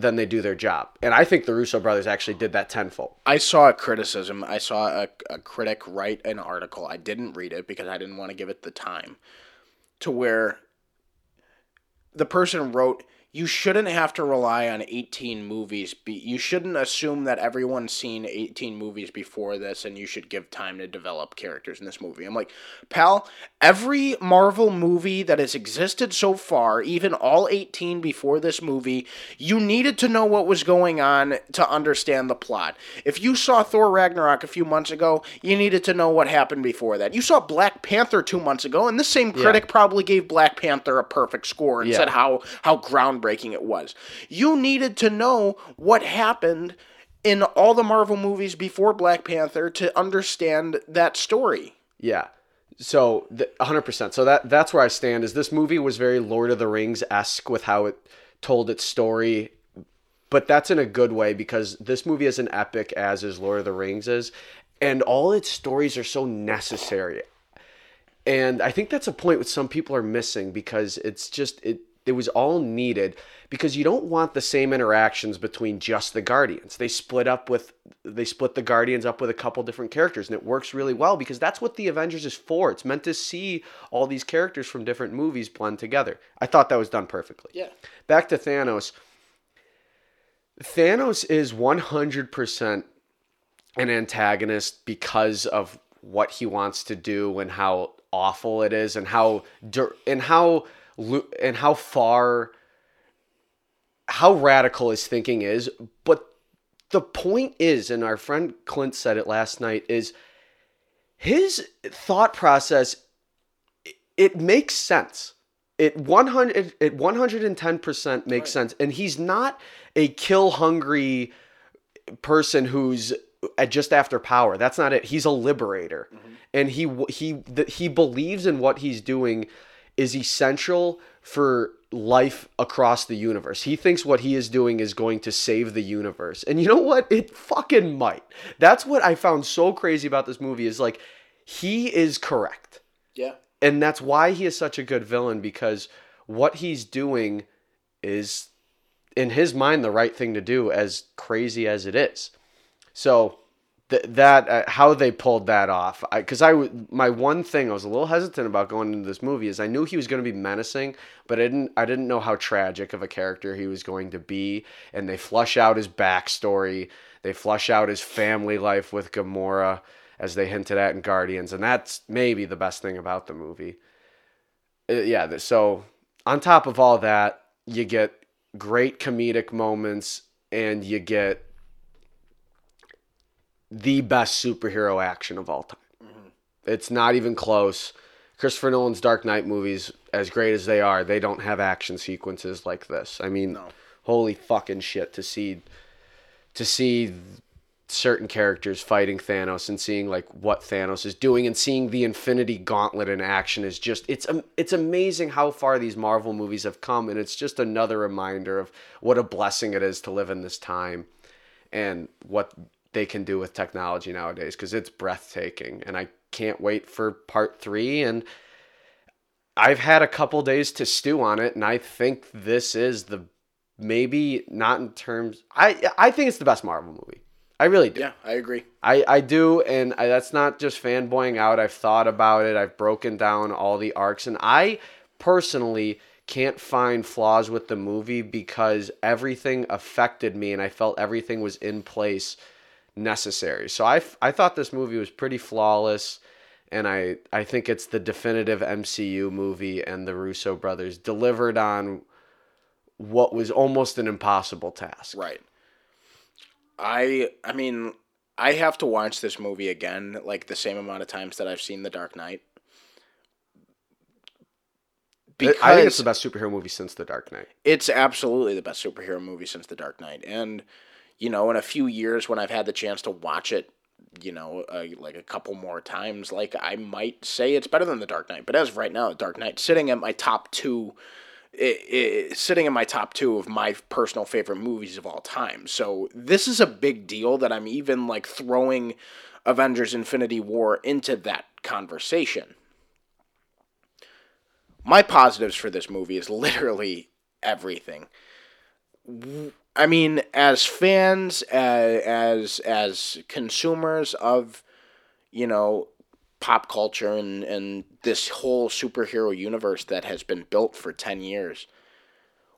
then they do their job. And I think the Russo brothers actually did that tenfold. I saw a criticism. I saw a, a critic write an article. I didn't read it because I didn't want to give it the time. To where the person wrote, "You shouldn't have to rely on 18 movies. Be, you shouldn't assume that everyone's seen 18 movies before this, and you should give time to develop characters in this movie." I'm like, pal, every Marvel movie that has existed so far, even all 18 before this movie, you needed to know what was going on to understand the plot. If you saw Thor Ragnarok a few months ago, you needed to know what happened before that. You saw Black Panther two months ago, and this same critic probably gave Black Panther a perfect score and Yeah. said how how groundbreaking it was. You needed to know what happened in all the Marvel movies before Black Panther to understand that story. Yeah. So the, 100%. So that that's where I stand is this movie was very Lord of the Rings esque with how it told its story, but that's in a good way because this movie is an epic as is Lord of the Rings is, and all its stories are so necessary. And I think that's a point which some people are missing because it's just it it was all needed because you don't want the same interactions between just the guardians. They split up with they split the guardians up with a couple different characters and it works really well because that's what the Avengers is for. It's meant to see all these characters from different movies blend together. I thought that was done perfectly. Yeah. Back to Thanos. Thanos is 100% an antagonist because of what he wants to do and how awful it is and how and how and how far how radical his thinking is. But the point is and our friend Clint said it last night is his thought process it- makes sense. It 100 it 110% makes sense. And he's not a kill hungry person who's uh, just after power. That's not it. He's a liberator, and he he the, he believes in what he's doing is essential for life across the universe. He thinks what he is doing is going to save the universe. And you know what? It fucking might. That's what I found so crazy about this movie is like he is correct Yeah. and that's why he is such a good villain because what he's doing is in his mind the right thing to do as crazy as it is so th- that uh, how they pulled that off. Because I, my one thing i was a little hesitant about going into this movie is i knew he was going to be menacing but i didn't i didn't know how tragic of a character he was going to be. And they flush out his backstory. They flush out his family life with gamora as they hinted at in guardians. And that's maybe the best thing about the movie. Uh, yeah so on top of all that you get great comedic moments and you get the best superhero action of all time. Mm-hmm. It's not even close. Christopher nolan's dark knight movies as great as they are they don't have action sequences like this. I mean holy fucking shit to see to see certain characters fighting Thanos and seeing like what Thanos is doing and seeing the Infinity Gauntlet in action is just it's it's amazing how far these Marvel movies have come and it's just another reminder of what a blessing it is to live in this time and what they can do with technology nowadays because it's breathtaking and I can't wait for part 3 and I've had a couple days to stew on it and I think this is the maybe not in terms I I think it's the best Marvel movie. I really do. Yeah, I agree. I, I do, and I, that's not just fanboying out. I've thought about it. I've broken down all the arcs, and I personally can't find flaws with the movie because everything affected me, and I felt everything was in place necessary. So I, f- I thought this movie was pretty flawless, and I, I think it's the definitive MCU movie, and the Russo brothers delivered on what was almost an impossible task. Right. I I mean, I have to watch this movie again, like the same amount of times that I've seen The Dark Knight. Because I think it's the best superhero movie since The Dark Knight. It's absolutely the best superhero movie since The Dark Knight. And, you know, in a few years when I've had the chance to watch it, you know, uh, like a couple more times, like I might say it's better than The Dark Knight. But as of right now, The Dark Knight sitting at my top two, it, it, sitting in my top two of my personal favorite movies of all time. So this is a big deal that I'm even like throwing Avengers Infinity War into that conversation my positives for this movie is literally everything. I mean, as fans, as as, as consumers of, you know, pop culture and, and this whole superhero universe that has been built for 10 years,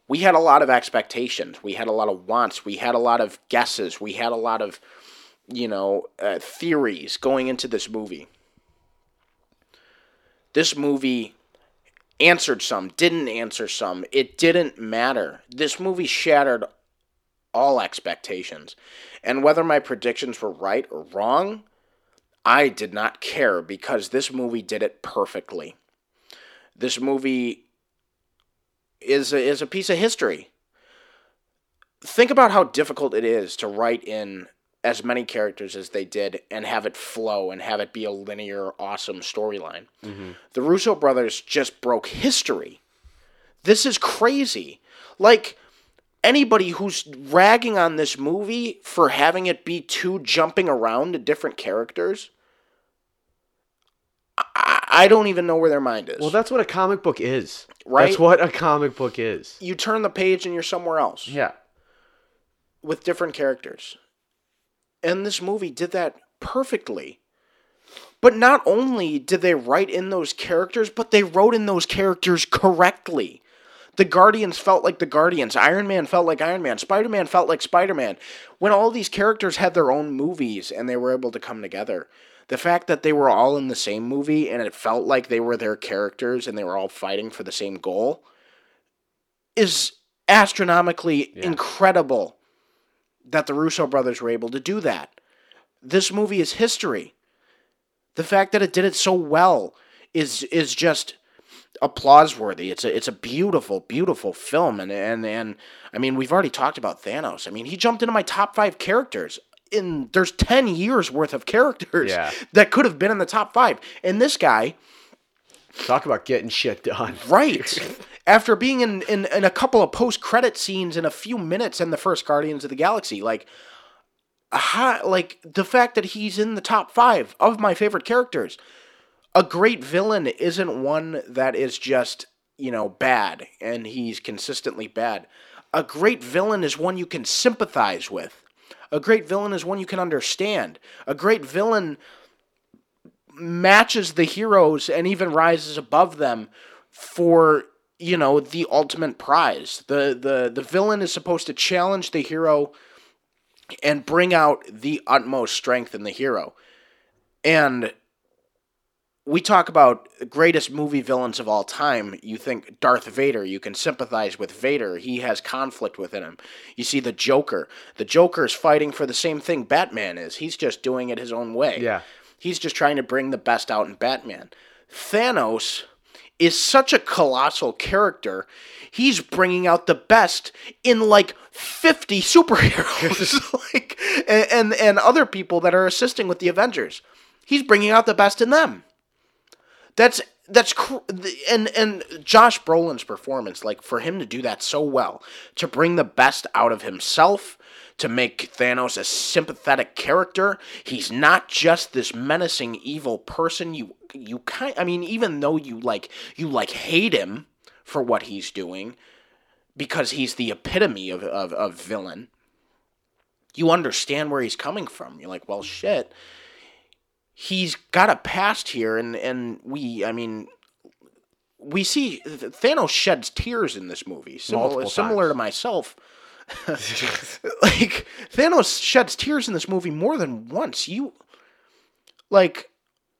we had a lot of expectations. We had a lot of wants. We had a lot of guesses. We had a lot of, you know, uh, theories going into this movie. This movie answered some, didn't answer some. It didn't matter. This movie shattered all expectations. And whether my predictions were right or wrong, I did not care because this movie did it perfectly. This movie is a, is a piece of history. Think about how difficult it is to write in as many characters as they did and have it flow and have it be a linear, awesome storyline. Mm-hmm. The Russo brothers just broke history. This is crazy. Like, anybody who's ragging on this movie for having it be too jumping around to different characters, I, I don't even know where their mind is. Well, that's what a comic book is. Right? That's what a comic book is. You turn the page and you're somewhere else. Yeah. With different characters. And this movie did that perfectly. But not only did they write in those characters, but they wrote in those characters correctly. The Guardians felt like the Guardians. Iron Man felt like Iron Man. Spider Man felt like Spider Man. When all these characters had their own movies and they were able to come together, the fact that they were all in the same movie and it felt like they were their characters and they were all fighting for the same goal is astronomically yeah. incredible that the Russo brothers were able to do that. This movie is history. The fact that it did it so well is is just applause worthy. It's a it's a beautiful, beautiful film, and and and I mean we've already talked about Thanos. I mean he jumped into my top five characters. In there's ten years worth of characters yeah. that could have been in the top five, and this guy. Talk about getting shit done. Right. after being in, in, in a couple of post credit scenes in a few minutes in the first Guardians of the Galaxy. Like, uh, ha, like the fact that he's in the top five of my favorite characters. A great villain isn't one that is just, you know, bad and he's consistently bad. A great villain is one you can sympathize with. A great villain is one you can understand. A great villain matches the heroes and even rises above them for you know the ultimate prize. The the the villain is supposed to challenge the hero and bring out the utmost strength in the hero. And we talk about greatest movie villains of all time. You think Darth Vader, you can sympathize with Vader. He has conflict within him. You see the Joker. The Joker is fighting for the same thing Batman is. He's just doing it his own way. Yeah. He's just trying to bring the best out in Batman. Thanos is such a colossal character. He's bringing out the best in like 50 superheroes like and, and and other people that are assisting with the Avengers. He's bringing out the best in them. That's that's cr- and and Josh Brolin's performance like for him to do that so well, to bring the best out of himself to make Thanos a sympathetic character. He's not just this menacing evil person. You you kind I mean even though you like you like hate him for what he's doing because he's the epitome of of, of villain. You understand where he's coming from. You're like, well shit. He's got a past here and and we I mean we see Thanos sheds tears in this movie, similar, similar to myself like Thanos sheds tears in this movie more than once. You like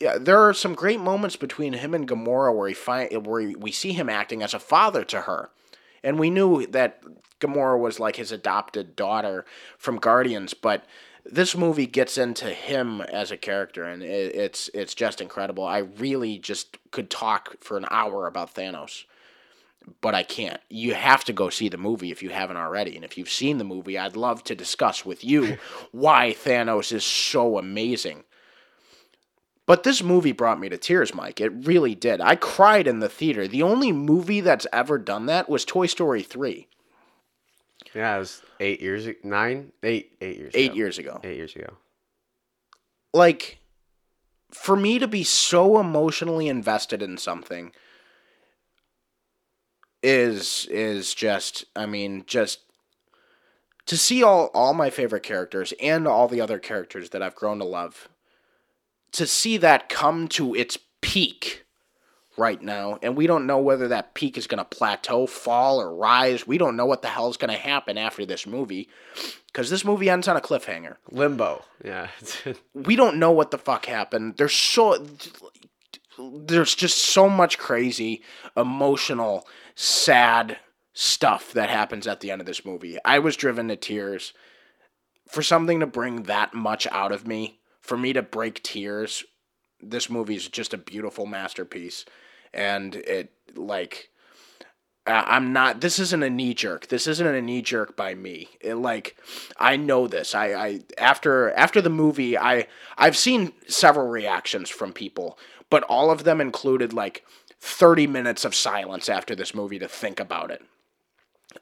yeah, there are some great moments between him and Gamora where he find where we see him acting as a father to her. And we knew that Gamora was like his adopted daughter from Guardians, but this movie gets into him as a character, and it, it's it's just incredible. I really just could talk for an hour about Thanos, but I can't. You have to go see the movie if you haven't already, and if you've seen the movie, I'd love to discuss with you why Thanos is so amazing. But this movie brought me to tears, Mike. It really did. I cried in the theater. The only movie that's ever done that was Toy Story 3, Yeah, it was eight years, nine, eight, eight years, eight ago. years ago. eight years ago. Like, for me to be so emotionally invested in something is is just I mean, just to see all all my favorite characters and all the other characters that I've grown to love to see that come to its peak right now and we don't know whether that peak is going to plateau fall or rise. We don't know what the hell is going to happen after this movie because this movie ends on a cliffhanger. Limbo. Yeah. we don't know what the fuck happened. There's so there's just so much crazy emotional sad stuff that happens at the end of this movie. I was driven to tears. For something to bring that much out of me for me to break tears this movie is just a beautiful masterpiece and it like I'm not. This isn't a knee jerk. This isn't a knee jerk by me. It, like I know this. I, I after after the movie, I I've seen several reactions from people, but all of them included like 30 minutes of silence after this movie to think about it.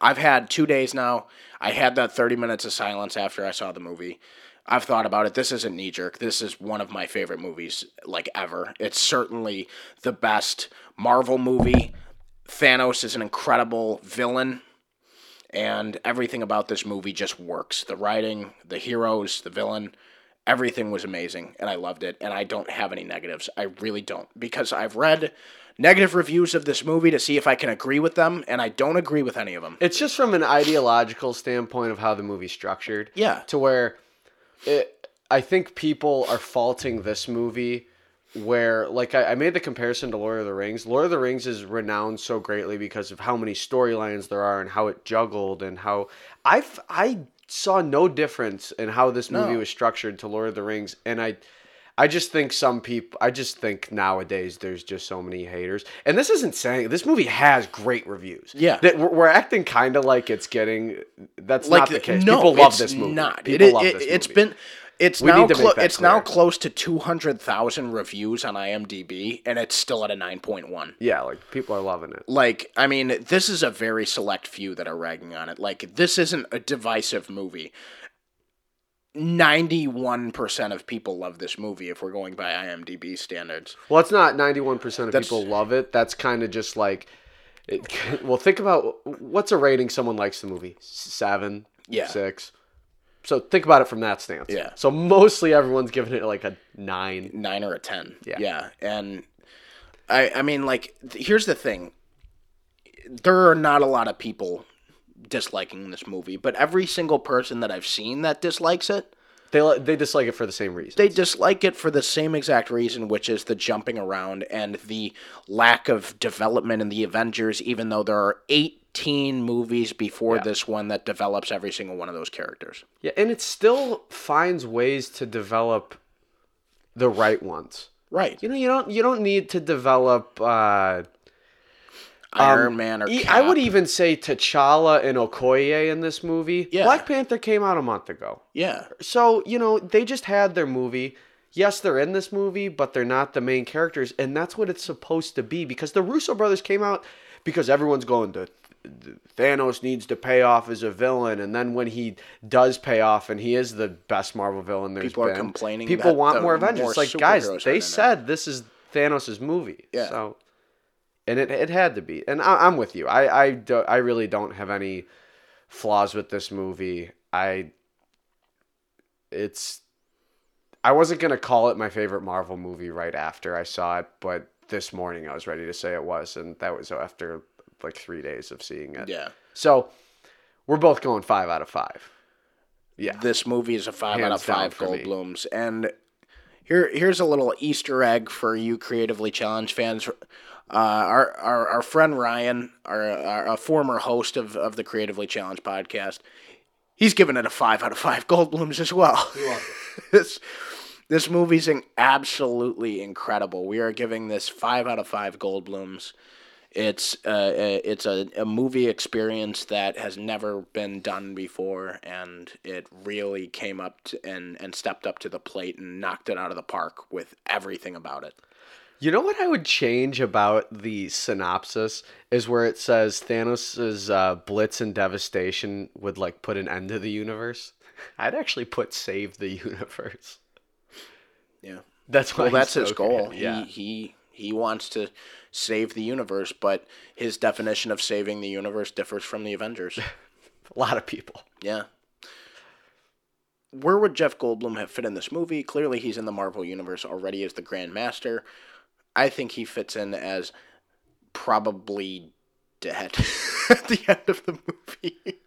I've had two days now. I had that 30 minutes of silence after I saw the movie. I've thought about it. This isn't knee jerk. This is one of my favorite movies, like ever. It's certainly the best Marvel movie. Thanos is an incredible villain, and everything about this movie just works. The writing, the heroes, the villain, everything was amazing, and I loved it. And I don't have any negatives. I really don't, because I've read negative reviews of this movie to see if I can agree with them, and I don't agree with any of them. It's just from an ideological standpoint of how the movie's structured. Yeah. To where it, I think people are faulting this movie where like I, I made the comparison to Lord of the Rings. Lord of the Rings is renowned so greatly because of how many storylines there are and how it juggled and how I I saw no difference in how this movie No. was structured to Lord of the Rings and I I just think some people I just think nowadays there's just so many haters. And this isn't saying this movie has great reviews. Yeah. That we're, we're acting kind of like it's getting that's like not the case. No, people love it's this movie. Not. People it, love it, this It's movie. been. It's We now. Clo- it's now close to two hundred thousand reviews on IMDb, and it's still at a nine point one. yeah, like people are loving it. Like, I mean, this is a very select few that are ragging on it. Like, this isn't a divisive movie. Ninety-one percent of people love this movie if we're going by IMDb standards. Well, it's not 91% of That's- people love it. That's kind of just like it, well, think about what's a rating someone likes the movie? 7, Yeah. 6. So think about it from that stance. Yeah. So mostly everyone's giving it like a 9. nine or a ten. Yeah. Yeah, and I I mean like here's the thing. There are not a lot of people disliking this movie, but every single person that I've seen that dislikes it, They they dislike it for the same reason. they dislike it for the same exact reason, which is the jumping around and the lack of development in the Avengers, even though there are 18 movies before Yeah. this one that develops every single one of those characters. yeah, and it still finds ways to develop the right ones. Right. You know, you don't you don't need to develop uh Iron Um, Man or E-. I would even say T'Challa and Okoye in this movie. Yeah. Black Panther came out a month ago. Yeah. So, you know, they just had their movie. Yes, they're in this movie, but they're not the main characters, and that's what it's supposed to be because the Russo brothers came out because everyone's going to Thanos needs to pay off as a villain, and then when he does pay off and he is the best Marvel villain there's People are been, complaining People want more Avengers. more like, guys, superheroes are in they it. said this is Thanos' movie. Yeah. So, and it, it had to be. And I, I'm with you. I I, do, I really don't have any flaws with this movie. I it's I wasn't gonna call it my favorite Marvel movie right after I saw it, but this morning I was ready to say it was, and that was after like three days of seeing it. Yeah. So we're both going five out of five. Yeah. this movie is a five out of five for me. Goldblums. And here, here's a little Easter egg for you creatively challenged fans. Uh, our, our our friend Ryan, our, our a former host of, of the Creatively Challenged podcast, He's giving it a five out of five Goldblums as well. this this movie's in- absolutely incredible. We are giving this five out of five Goldblums. It's uh, it's a, a movie experience that has never been done before, and it really came up to, and and stepped up to the plate and knocked it out of the park with everything about it. You know what I would change about the synopsis is where it says Thanos' uh, blitz and devastation would like put an end to the universe. I'd actually put save the universe. Yeah. That's Well, that's his goal. Yeah. He he he wants to save the universe, but his definition of saving the universe differs from the Avengers. A lot of people. Yeah. Where would Jeff Goldblum have fit in this movie? Clearly, he's in the Marvel Universe already as the Grand Master. I think he fits in as probably dead at the end of the movie.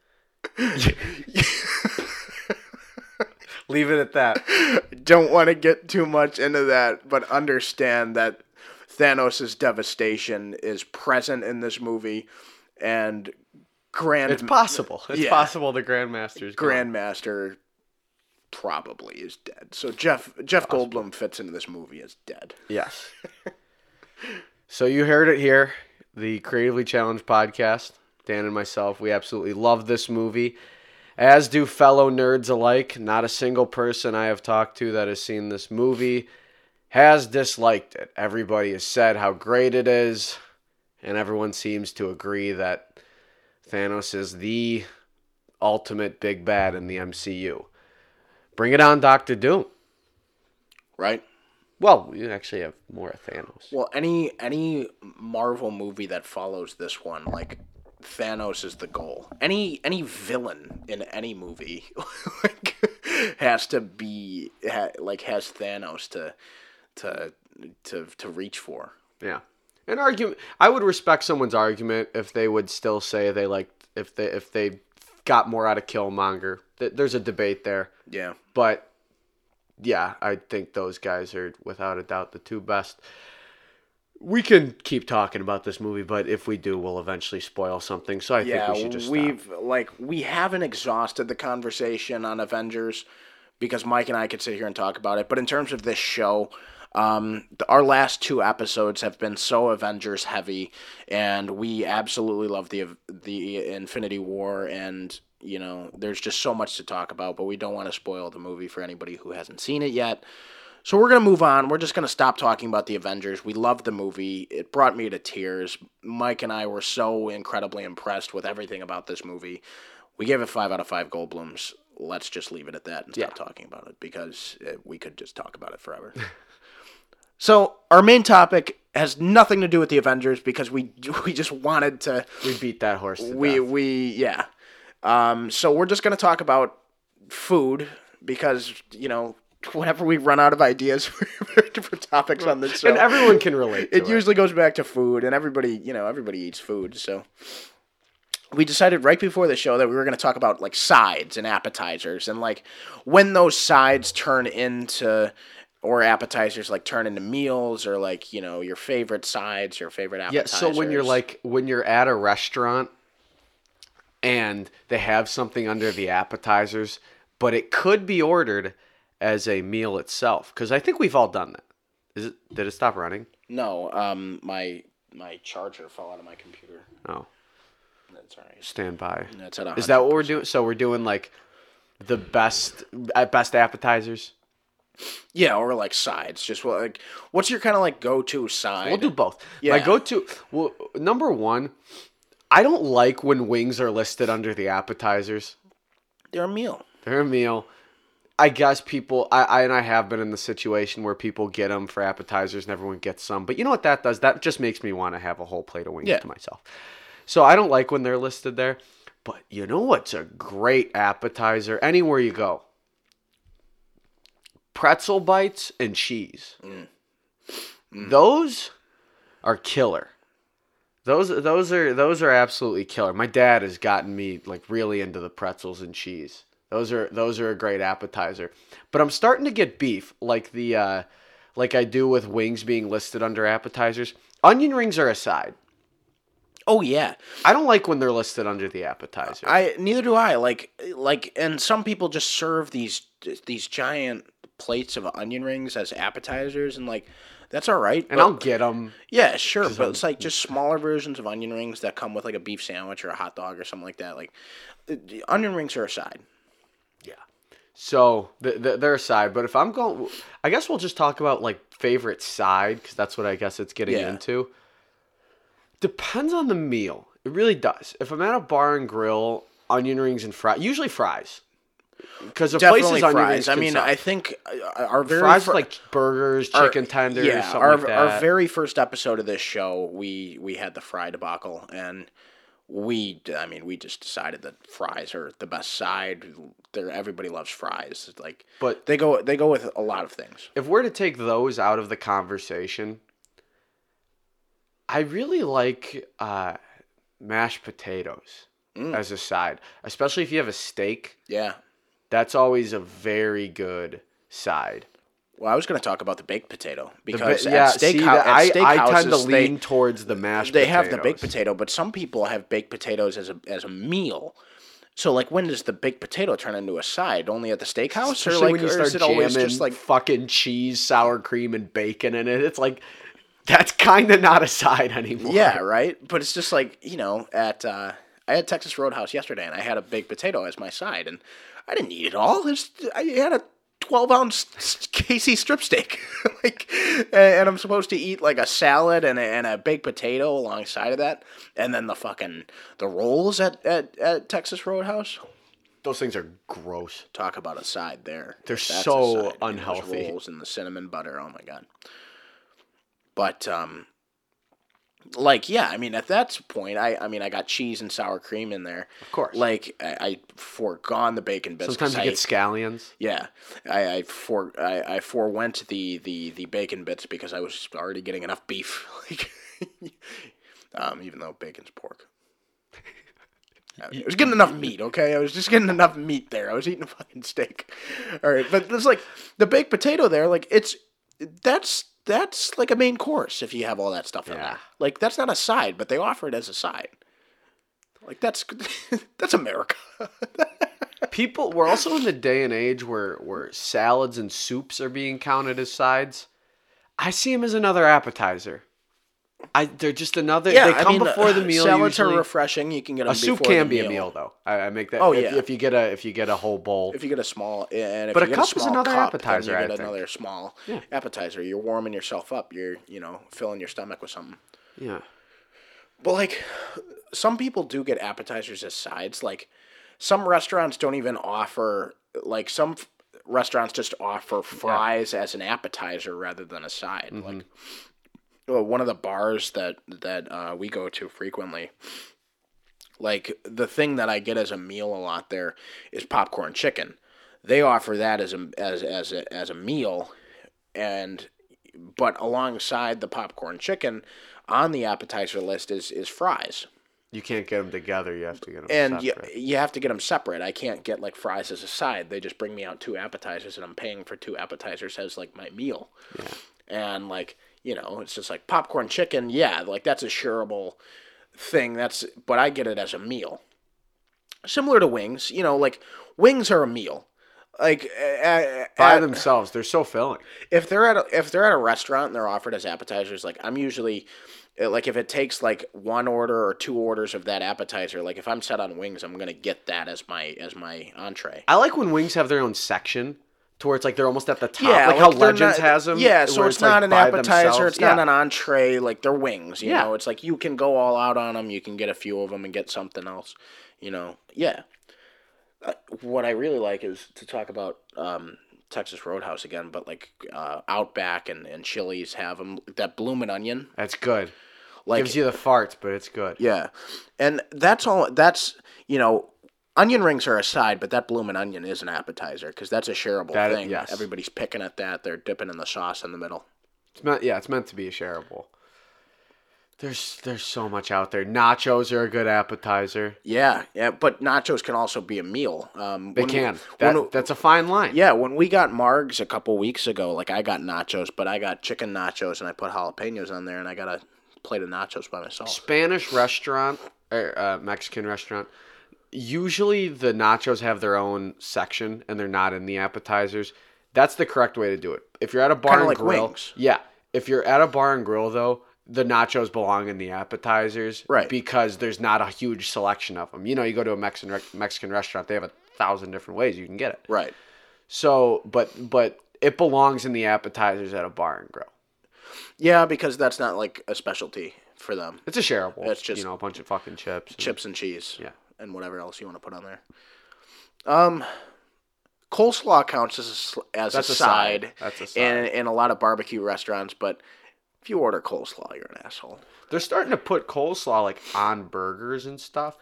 Leave it at that. Don't want to get too much into that, but understand that Thanos' devastation is present in this movie, and Grand It's possible. It's Yeah. possible the Grandmaster's gone. Grandmaster probably is dead. So Jeff Jeff Goldblum fits into this movie as dead. Yes. so you heard it here, the Creatively Challenged podcast. Dan and myself, we absolutely love this movie, as do fellow nerds alike. Not a single person I have talked to that has seen this movie has disliked it. Everybody has said how great it is, and everyone seems to agree that Thanos is the ultimate big bad in the MCU. Bring it on, Doctor Doom. Right? Well, you actually have more of Thanos. Well, any any Marvel movie that follows this one, like Thanos is the goal. Any any villain in any movie like has to be ha, like has Thanos to to to to reach for. Yeah. An argument I would respect someone's argument if they would still say they like if they if they got more out of Killmonger. There's a debate there. Yeah. But yeah, I think those guys are without a doubt the two best. We can keep talking about this movie, but if we do, we'll eventually spoil something. So I yeah, think we should just stop. we've like we haven't exhausted the conversation on Avengers because Mike and I could sit here and talk about it. But in terms of this show, um, our last two episodes have been so Avengers heavy, and we absolutely love the the Infinity War, and you know, there's just so much to talk about. But we don't want to spoil the movie for anybody who hasn't seen it yet. So we're gonna move on. We're just gonna stop talking about the Avengers. We loved the movie. It brought me to tears. Mike and I were so incredibly impressed with everything about this movie. We gave it five out of five Goldblums. Let's just leave it at that and stop Yeah. talking about it because uh we could just talk about it forever. so our main topic has nothing to do with the Avengers because we we just wanted to we beat that horse to we death. we yeah. Um, so we're just gonna talk about food because you know whenever we run out of ideas for, for topics on this show, and everyone can relate to it it. usually goes back to food, and everybody you know everybody eats food. So we decided right before the show that we were gonna talk about like sides and appetizers and like when those sides turn into or appetizers like turn into meals or like you know your favorite sides your favorite appetizers. Yeah, so when you're like when you're at a restaurant and they have something under the appetizers, but it could be ordered as a meal itself because I think we've all done that. Is it did it stop running? No, um, my my charger fell out of my computer. Oh, That's all right. stand by. That's at Is that what we're doing? So we're doing like the best at best appetizers. Yeah, or like sides. Just what like what's your kind of like go to side? We'll do both. Yeah. My Yeah. go-to well, number one. I don't like when wings are listed under the appetizers. They're a meal. They're a meal. I guess people, I, I and I have been in the situation where people get them for appetizers and everyone gets some. But you know what that does? That just makes me want to have a whole plate of wings Yeah. to myself. So I don't like when they're listed there. But you know what's a great appetizer anywhere you go? Pretzel bites and cheese. Those are killer. Those those are those are absolutely killer. My dad has gotten me like really into the pretzels and cheese. Those are those are a great appetizer. But I'm starting to get beef like the uh like I do with wings being listed under appetizers. Onion rings are a side. Oh yeah, I don't like when they're listed under the appetizer. I neither do I. Like like, and some people just serve these these giant plates of onion rings as appetizers, and like that's all right. and but- I'll get them. Yeah, sure, but I'm- it's like just smaller versions of onion rings that come with like a beef sandwich or a hot dog or something like that. Like, uh, the- the onion rings are a side. Yeah. So th- th- they're aside, but if I'm going, I guess we'll just talk about like favorite side because that's what I guess it's getting Yeah. into. Depends on the meal. It really does. If I'm at a bar and grill, onion rings and fries, usually fries, because the Definitely places rings. fries. I mean. I think uh, our very fries fir- like burgers, our- chicken tenders, yeah, something our like that. our very first episode of this show, we we had the fry debacle, and we, I mean, we just decided that fries are the best side. There, everybody loves fries. It's like, But- they go they go with a lot of things. if we're to take those out of the conversation, I really like uh, mashed potatoes Mm. as a side, especially if you have a steak. Yeah. That's always a very good side. Well, I was going to talk about the baked potato because ba- yeah, at steakhouse, see, that- I, at I tend to steakhouses, they- lean towards the mashed. they have the baked potato, but some people have baked potatoes as a as a meal. So like, when does the baked potato turn into a side? Only at the steakhouse, Especially or like, when you start is it always just like? fucking cheese, sour cream, and bacon in it. It's like that's kind of not a side anymore. Yeah, right. But it's just like you know, at uh, I had Texas Roadhouse yesterday, and I had a baked potato as my side, and I didn't eat it all. I had a twelve ounce KC strip steak, like, and, I'm supposed to eat like a salad and a, and a baked potato alongside of that, and then the fucking the rolls at at, at Texas Roadhouse. those things are gross. Talk about a side there. They're That's so unhealthy. rolls and the cinnamon butter. Oh my god. But um, like yeah, I mean at that point, I I mean I got cheese and sour cream in there. Of course. Like I, I forgone the bacon bits. sometimes you I- get scallions. yeah, I I for I, I forewent the, the the bacon bits because I was already getting enough beef. Like, um, even though bacon's pork. I was getting enough meat, okay? I was just getting enough meat there. I was eating a fucking steak. All right, but it's like the baked potato there, like it's that's that's like a main course if you have all that stuff in Yeah. there. Like that's not a side, but they offer it as a side. Like that's that's America. People, we're also in the day and age where where salads and soups are being counted as sides. I see them as another appetizer. I they're just another. yeah, they I come mean, before the meal. Salads usually. are refreshing. You can get a soup can the be a meal though. I, I make that. Oh, if, yeah. if you get a if you get a whole bowl. If you get a small, and if But a get cup a is another cup, appetizer, I you get think. another small Yeah. appetizer. You're warming yourself up. You're you know filling your stomach with something. yeah. But like, some people do get appetizers as sides. Like, some restaurants don't even offer. Like some f- restaurants just offer fries as an appetizer rather than a side. Like, mm-hmm. Well, one of the bars that that uh, we go to frequently. Like the thing that I get as a meal a lot there is popcorn chicken. They offer that as a as as a, as a meal, and but alongside the popcorn chicken on the appetizer list is is fries You can't get them together. You have to get them and you, you have to get them separate i can't get like fries as a side they just bring me out two appetizers and i'm paying for two appetizers as like my meal Yeah. and like you know it's just like popcorn chicken yeah like that's a shareable thing that's but i get it as a meal similar to wings you know like wings are a meal like uh, By at- themselves, they're so filling. if they're at a, if they're at a restaurant and they're offered as appetizers, like I'm usually uh, like if it takes like one order or two orders of that appetizer, like if I'm set on wings, I'm gonna get that as my as my entree. I like when wings have their own section to where it's like they're almost at the top, Yeah, like, how Legends not- has them. Yeah, so it's, not like an appetizer. themselves. It's not an entree. Like they're wings. You Yeah. know, it's like you can go all out on them. You can get a few of them and get something else. You know, yeah. Uh, what I really like is to talk about um, Texas Roadhouse again, but like uh, Outback and and Chili's have them. That bloomin' onion, That's good. like Gives you the farts, but it's good. Yeah, and that's all. That's you know, onion rings are a side, but that bloomin' onion is an appetizer because that's a shareable That- thing. yes. Everybody's picking at that. They're dipping in the sauce in the middle. It's meant, yeah, it's meant to be a shareable. There's there's so much out there. Nachos are a good appetizer. Yeah, yeah, but nachos can also be a meal. Um, They when- can. That, when- that's a fine line. yeah, when we got Margs a couple weeks ago, like I got nachos, but I got chicken nachos and I put jalapenos on there, and I got a plate of nachos by myself. Spanish restaurant or uh, Mexican restaurant. Usually the nachos have their own section and they're not in the appetizers. That's the correct way to do it. If you're at a bar Kinda and like grill, wings. yeah. If you're at a bar and grill though, the nachos belong in the appetizers, Right. Because there's not a huge selection of them. You know, you go to a Mexican Mexican restaurant, they have a thousand different ways you can get it. Right. So, but but it belongs in the appetizers at a bar and grill. Yeah, because that's not like a specialty for them. It's a shareable. It's just you know a bunch of fucking chips. and- Chips and cheese. Yeah. And whatever else you want to put on there. Um, coleslaw counts as a, as That's a a side. side. That's a side. In, in a lot of barbecue restaurants, but if you order coleslaw, you're an asshole. They're starting to put coleslaw like on burgers and stuff.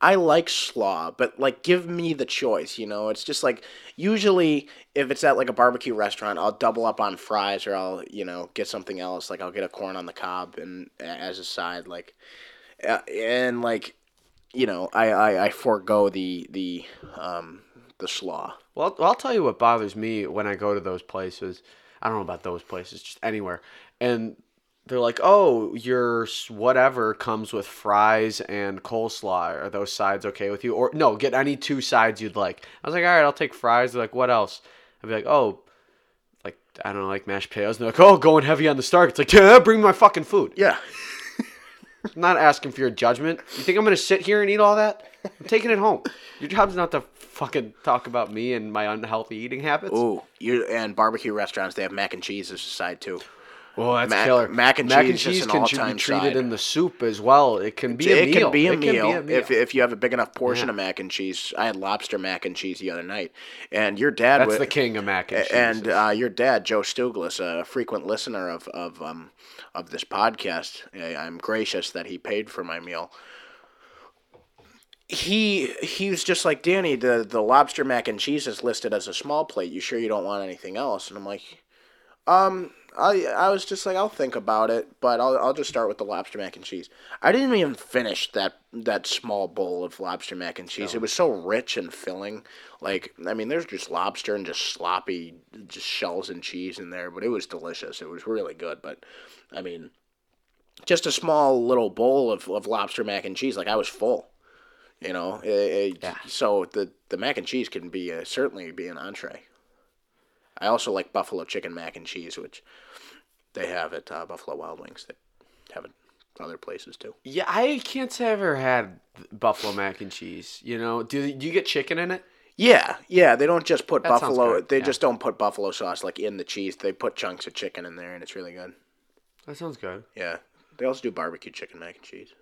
I like slaw, but like give me the choice, you know? It's just like usually if it's at like a barbecue restaurant, I'll double up on fries or I'll, you know, get something else. Like I'll get a corn on the cob and as a side like uh, and like you know, I I, I forego the the um the slaw. Well, I'll tell you what bothers me when I go to those places. I don't know about those places, just anywhere. And they're like, "Oh, your whatever comes with fries and coleslaw. Are those sides okay with you?" Or no, get any two sides you'd like. I was like, "All right, I'll take fries." They're like, "What else?" I'd be like, "Oh, like I don't know, like mashed potatoes." And they're like, "Oh, going heavy on the starch." It's like, "Yeah, bring my fucking food." Yeah. I'm not asking for your judgment. You think I'm gonna sit here and eat all that? I'm taking it home. Your job's not to fucking talk about me and my unhealthy eating habits. Ooh, you and barbecue restaurants they have mac and cheese as a side too. Oh, that's Mac- killer. mac and mac cheese and cheese an can be treated side. in the soup as well. It can be a it meal. can be a It meal, if if you have a big enough portion Yeah. of mac and cheese. I had lobster mac and cheese the other night, and your dad that's the king of mac and cheese. and uh, your dad Joe Stuglis, a frequent listener of of um of this podcast. I'm gracious that he paid for my meal. He he was just like Danny. The the lobster mac and cheese is listed as a small plate. You sure you don't want anything else? And I'm like, um, I I was just like, I'll think about it, but I'll I'll just start with the lobster mac and cheese. I didn't even finish that that small bowl of lobster mac and cheese. It was so rich and filling. Like I mean, there's just lobster and just sloppy, just shells and cheese in there, but it was delicious. It was really good. But I mean, just a small little bowl of, of lobster mac and cheese. Like I was full. You know, It- it- Yeah. so the the mac and cheese can be uh, certainly be an entree. I also like buffalo chicken mac and cheese, which they have at uh, Buffalo Wild Wings. They have it other places too. yeah, I can't say I've ever had buffalo mac and cheese. You know, do do you get chicken in it? Yeah, yeah. They don't just put That buffalo. They yeah. just don't put buffalo sauce like in the cheese. They put chunks of chicken in there, and it's really good. That sounds good. Yeah. They also do barbecue chicken mac and cheese.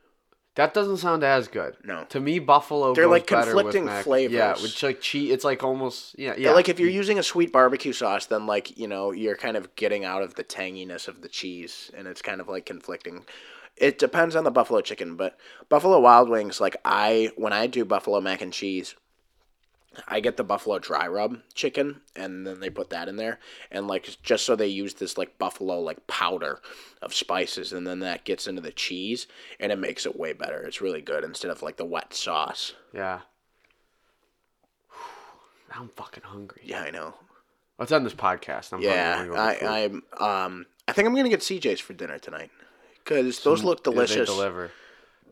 That doesn't sound as good. No. To me, buffalo. They're like better with conflicting mac- flavors. Yeah, which like cheese. It's like almost yeah yeah. Yeah. Like if you're using a sweet barbecue sauce, then like you know you're kind of getting out of the tanginess of the cheese, and it's kind of like conflicting. It depends on the buffalo chicken, but Buffalo Wild Wings, like I when I do buffalo mac and cheese, I get the buffalo dry rub chicken, and then they put that in there, and like just so they use this like buffalo like powder of spices, and then that gets into the cheese, and it makes it way better. It's really good instead of like the wet sauce. yeah. Now I'm fucking hungry. Yeah, I know. Let's end this podcast. I'm Yeah. I'm gonna go get I. I'm. Um, I think I'm gonna get CJ's for dinner tonight because those look Yeah, they delicious. deliver.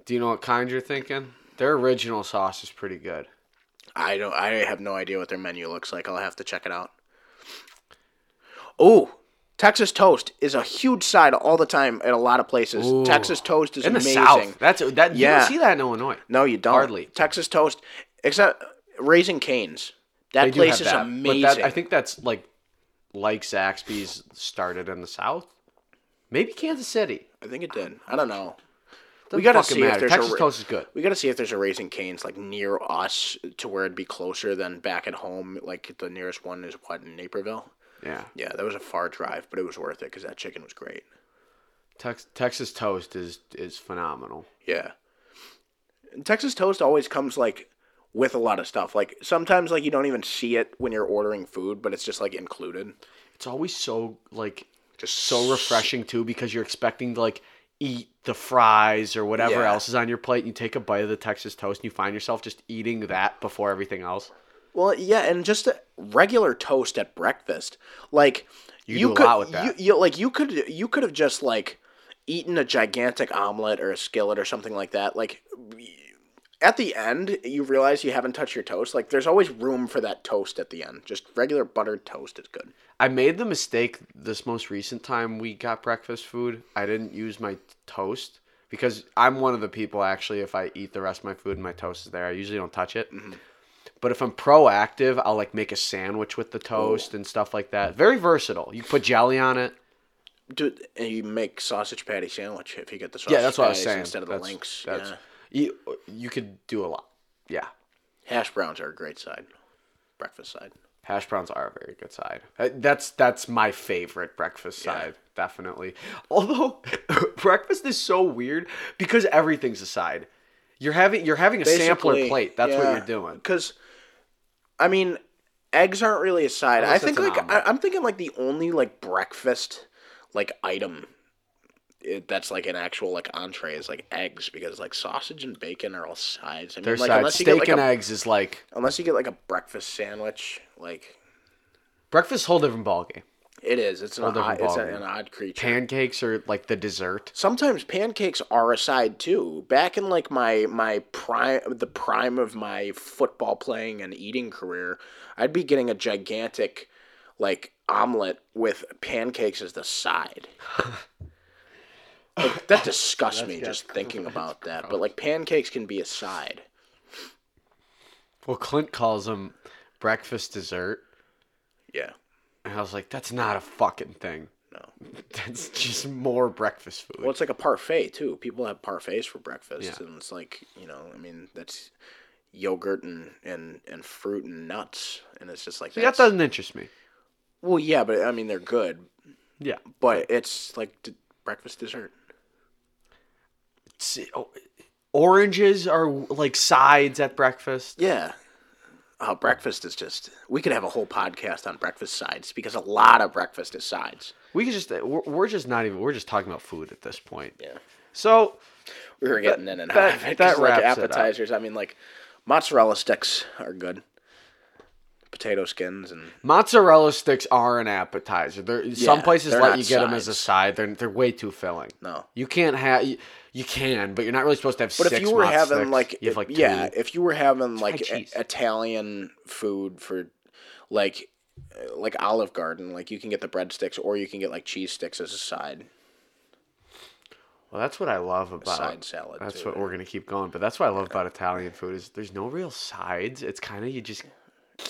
Do you know what kind you're thinking? Their original sauce is pretty good. I don't. I have no idea what their menu looks like. I'll have to check it out. Oh, Texas toast is a huge side all the time at a lot of places. Ooh. Texas toast is In the amazing. South, that's that. You Yeah. don't see that in Illinois. No, you don't. Hardly. Texas toast, except Raising Canes. That They place is that, amazing. But that, I think that's like like Zaxby's started in the South. Maybe Kansas City. I think it did. I don't know. We gotta see if there's Texas a toast is good. We got to see if there's a Raising Canes like near us to where it'd be closer than back at home. Like the nearest one is what in Naperville. Yeah, Yeah, that was a far drive, but it was worth it because that chicken was great. Tex- Texas toast is is phenomenal. Yeah, and Texas toast always comes like with a lot of stuff. Like sometimes like you don't even see it when you're ordering food, but it's just like included. It's always so like Just so refreshing too because you're expecting to like eat the fries or whatever Yeah. else is on your plate and you take a bite of the Texas toast and you find yourself just eating that before everything else. Well, yeah, and just a regular toast at breakfast, like You you, do a could, lot with that. You, you like you could you could have just like eaten a gigantic omelet or a skillet or something like that, like at the end, you realize you haven't touched your toast. Like there's always room for that toast at the end. Just regular buttered toast is good. I made the mistake this most recent time we got breakfast food. I didn't use my toast because I'm one of the people actually. If I eat the rest of my food and my toast is there, I usually don't touch it. Mm-hmm. But if I'm proactive, I'll like make a sandwich with the toast and stuff like that. Very versatile. You put jelly on it. Dude, and you make sausage patty sandwich if you get the sausage Yeah, that's what I was saying. instead of That's- the links. That's, yeah. You, you could do a lot. Yeah. Hash browns are a great side. Breakfast side. Hash browns are a very good side. Uh, That's that's my favorite breakfast Yeah. side, definitely. Although breakfast is so weird because everything's a side. You're having you're having a sampler plate. That's what you're doing. Because, I mean, eggs aren't really a side. Unless I think like. I, I'm thinking like the only like breakfast like item it, that's like an actual like entree is like eggs because like sausage and bacon are all sides. I mean, Their like side unless you steak like and a, eggs is like unless you get like a breakfast sandwich, like breakfast. Whole different ballgame. it is. It's an Whole odd, it's ballgame. an odd creature. Pancakes are like the dessert. Sometimes pancakes are a side too. Back in like my my prime the prime of my football playing and eating career, I'd be getting a gigantic like omelet with pancakes as the side. Like, that disgusts me just thinking about that. But like pancakes can be a side. Well, Clint calls them breakfast dessert, Yeah. and I was like, that's not a fucking thing. No. That's just more breakfast food. Well, it's like a parfait too. People have parfaits for breakfast, Yeah. and it's like you know, I mean, that's yogurt and and and fruit and nuts, and it's just like See, that that's- doesn't interest me. Well, yeah, but I mean they're good, Yeah. but it's like d- breakfast dessert. Oh, oranges are like sides at breakfast. Yeah. Uh, breakfast is just. We could have a whole podcast on breakfast sides because a lot of breakfast is sides. We could just we're, we're just not even we're just talking about food at this point. Yeah. So We were getting in and out that- of it. that like wraps it up. appetizers. I mean, like mozzarella sticks are good. Potato skins and mozzarella sticks are an appetizer. There some Yeah, places they're let you get them as a side. They're they're way too filling. no. You can't have you, can, but you're not really supposed to have But six. if you were having sticks. like, have like yeah, two. if you were having like a- Italian food for like like Olive Garden, like you can get the breadsticks or you can get like cheese sticks as a side. Well, that's what I love about side salad, That's too, what we're gonna keep going. But that's what I love about Italian food is there's no real sides. It's kind of you just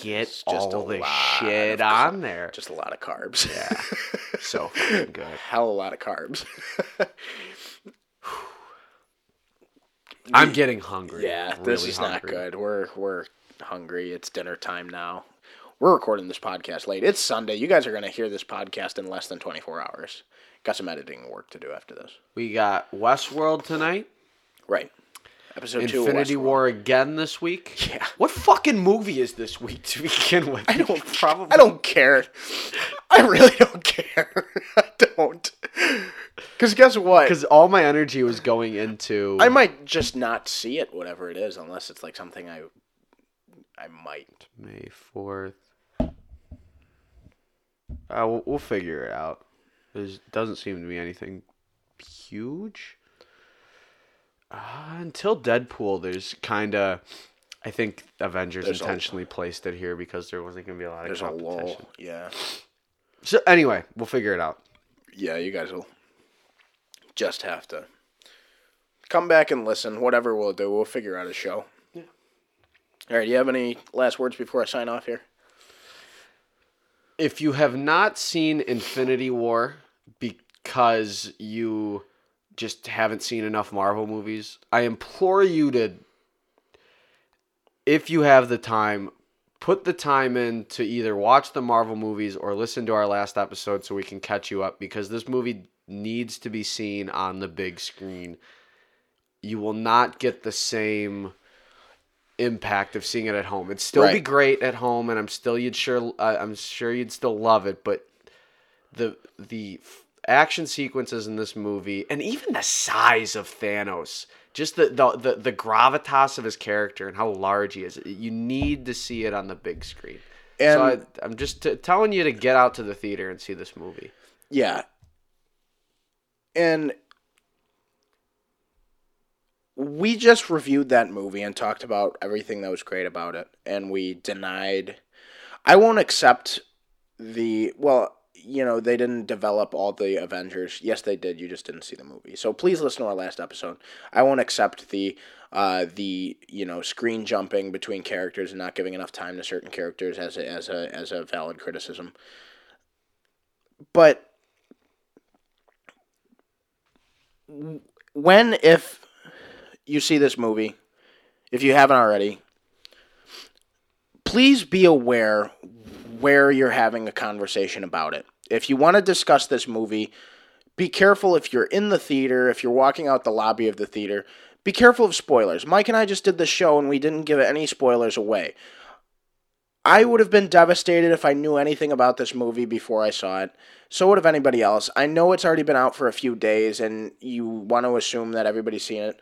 get It's just all the shit of on there. Just a lot of carbs. Yeah, so fucking good. Hell a lot of carbs. I'm getting hungry. yeah, this really is not good. We're we're hungry. It's dinner time now. We're recording this podcast late. It's Sunday. You guys are gonna hear this podcast in less than twenty four hours. Got some editing work to do after this. We got Westworld tonight. Right. Episode two. of Infinity War again this week. Yeah. What fucking movie is this week to begin with? I don't probably. I don't care. I really don't care. I don't. Because guess what? because all my energy was going into. I might just not see it, whatever it is, unless it's like something I, I might. May fourth. Uh, we'll, we'll figure it out. There doesn't seem to be anything huge. Uh, until Deadpool, there's kind of. I think Avengers There's a- intentionally placed it here because there wasn't going to be a lot of There's a competition. lull. Yeah. So anyway, we'll figure it out. Yeah, you guys will just have to come back and listen. Whatever we'll do, we'll figure out a show. Yeah. All right. Do you have any last words before I sign off here? if you have not seen Infinity War because you just haven't seen enough Marvel movies, I implore you to, if you have the time, put the time in to either watch the Marvel movies or listen to our last episode so we can catch you up because this movie needs to be seen on the big screen. You will not get the same impact of seeing it at home. It'd still be great at home, and I'm still you'd sure uh, I'm sure you'd still love it. But the the action sequences in this movie, and even the size of Thanos, just the the the, the gravitas of his character and how large he is, you need to see it on the big screen. so I, And- I'm just t- telling you to get out to the theater and see this movie. Yeah. And we just reviewed that movie and talked about everything that was great about it, and we denied. I won't accept the well. You know they didn't develop all the Avengers. Yes, they did. You just didn't see the movie. So please listen to our last episode. I won't accept the uh, the you know screen jumping between characters and not giving enough time to certain characters as a, as a as a valid criticism. But when if you see this movie, if you haven't already, please be aware where you're having a conversation about it. If you want to discuss this movie, be careful if you're in the theater, if you're walking out the lobby of the theater, be careful of spoilers. Mike and I just did the show and we didn't give any spoilers away. I would have been devastated if I knew anything about this movie before I saw it. So would have anybody else. I know it's already been out for a few days and you want to assume that everybody's seen it.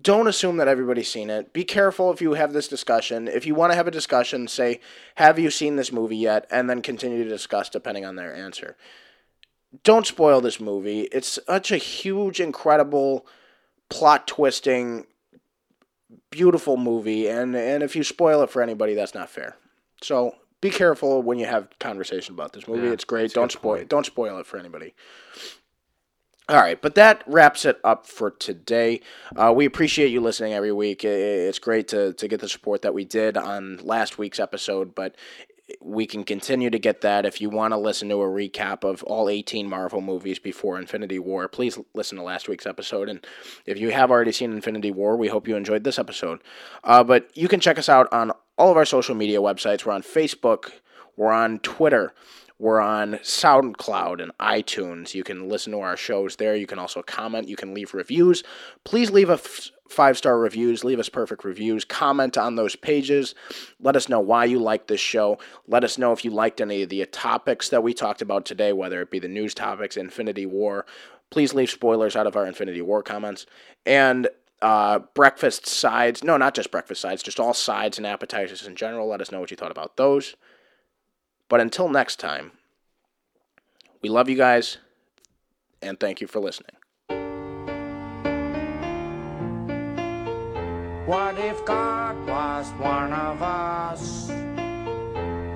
Don't assume that everybody's seen it. Be careful if you have this discussion. If you want to have a discussion, say, Have you seen this movie yet? And then continue to discuss depending on their answer. Don't spoil this movie. It's such a huge, incredible, plot twisting, beautiful movie. And, and if you spoil it for anybody, that's not fair. So be careful when you have conversation about this movie. Yeah, it's great. Don't spoil don't spoil it for anybody. All right, but that wraps it up for today. Uh, we appreciate you listening every week. It's great to, to get the support that we did on last week's episode, but we can continue to get that. If you want to listen to a recap of all 18 Marvel movies before Infinity War, please listen to last week's episode. And if you have already seen Infinity War, we hope you enjoyed this episode. Uh, but you can check us out on all of our social media websites. We're on Facebook, we're on Twitter. We're on SoundCloud and iTunes. You can listen to our shows there. You can also comment. You can leave reviews. Please leave a f- five star reviews. Leave us perfect reviews. Comment on those pages. Let us know why you like this show. Let us know if you liked any of the topics that we talked about today, whether it be the news topics, Infinity War. Please leave spoilers out of our Infinity War comments. And uh, breakfast sides. No, not just breakfast sides, just all sides and appetizers in general. Let us know what you thought about those. But until next time, we love you guys and thank you for listening. What if God was one of us?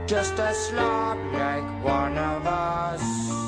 Just a slob like one of us.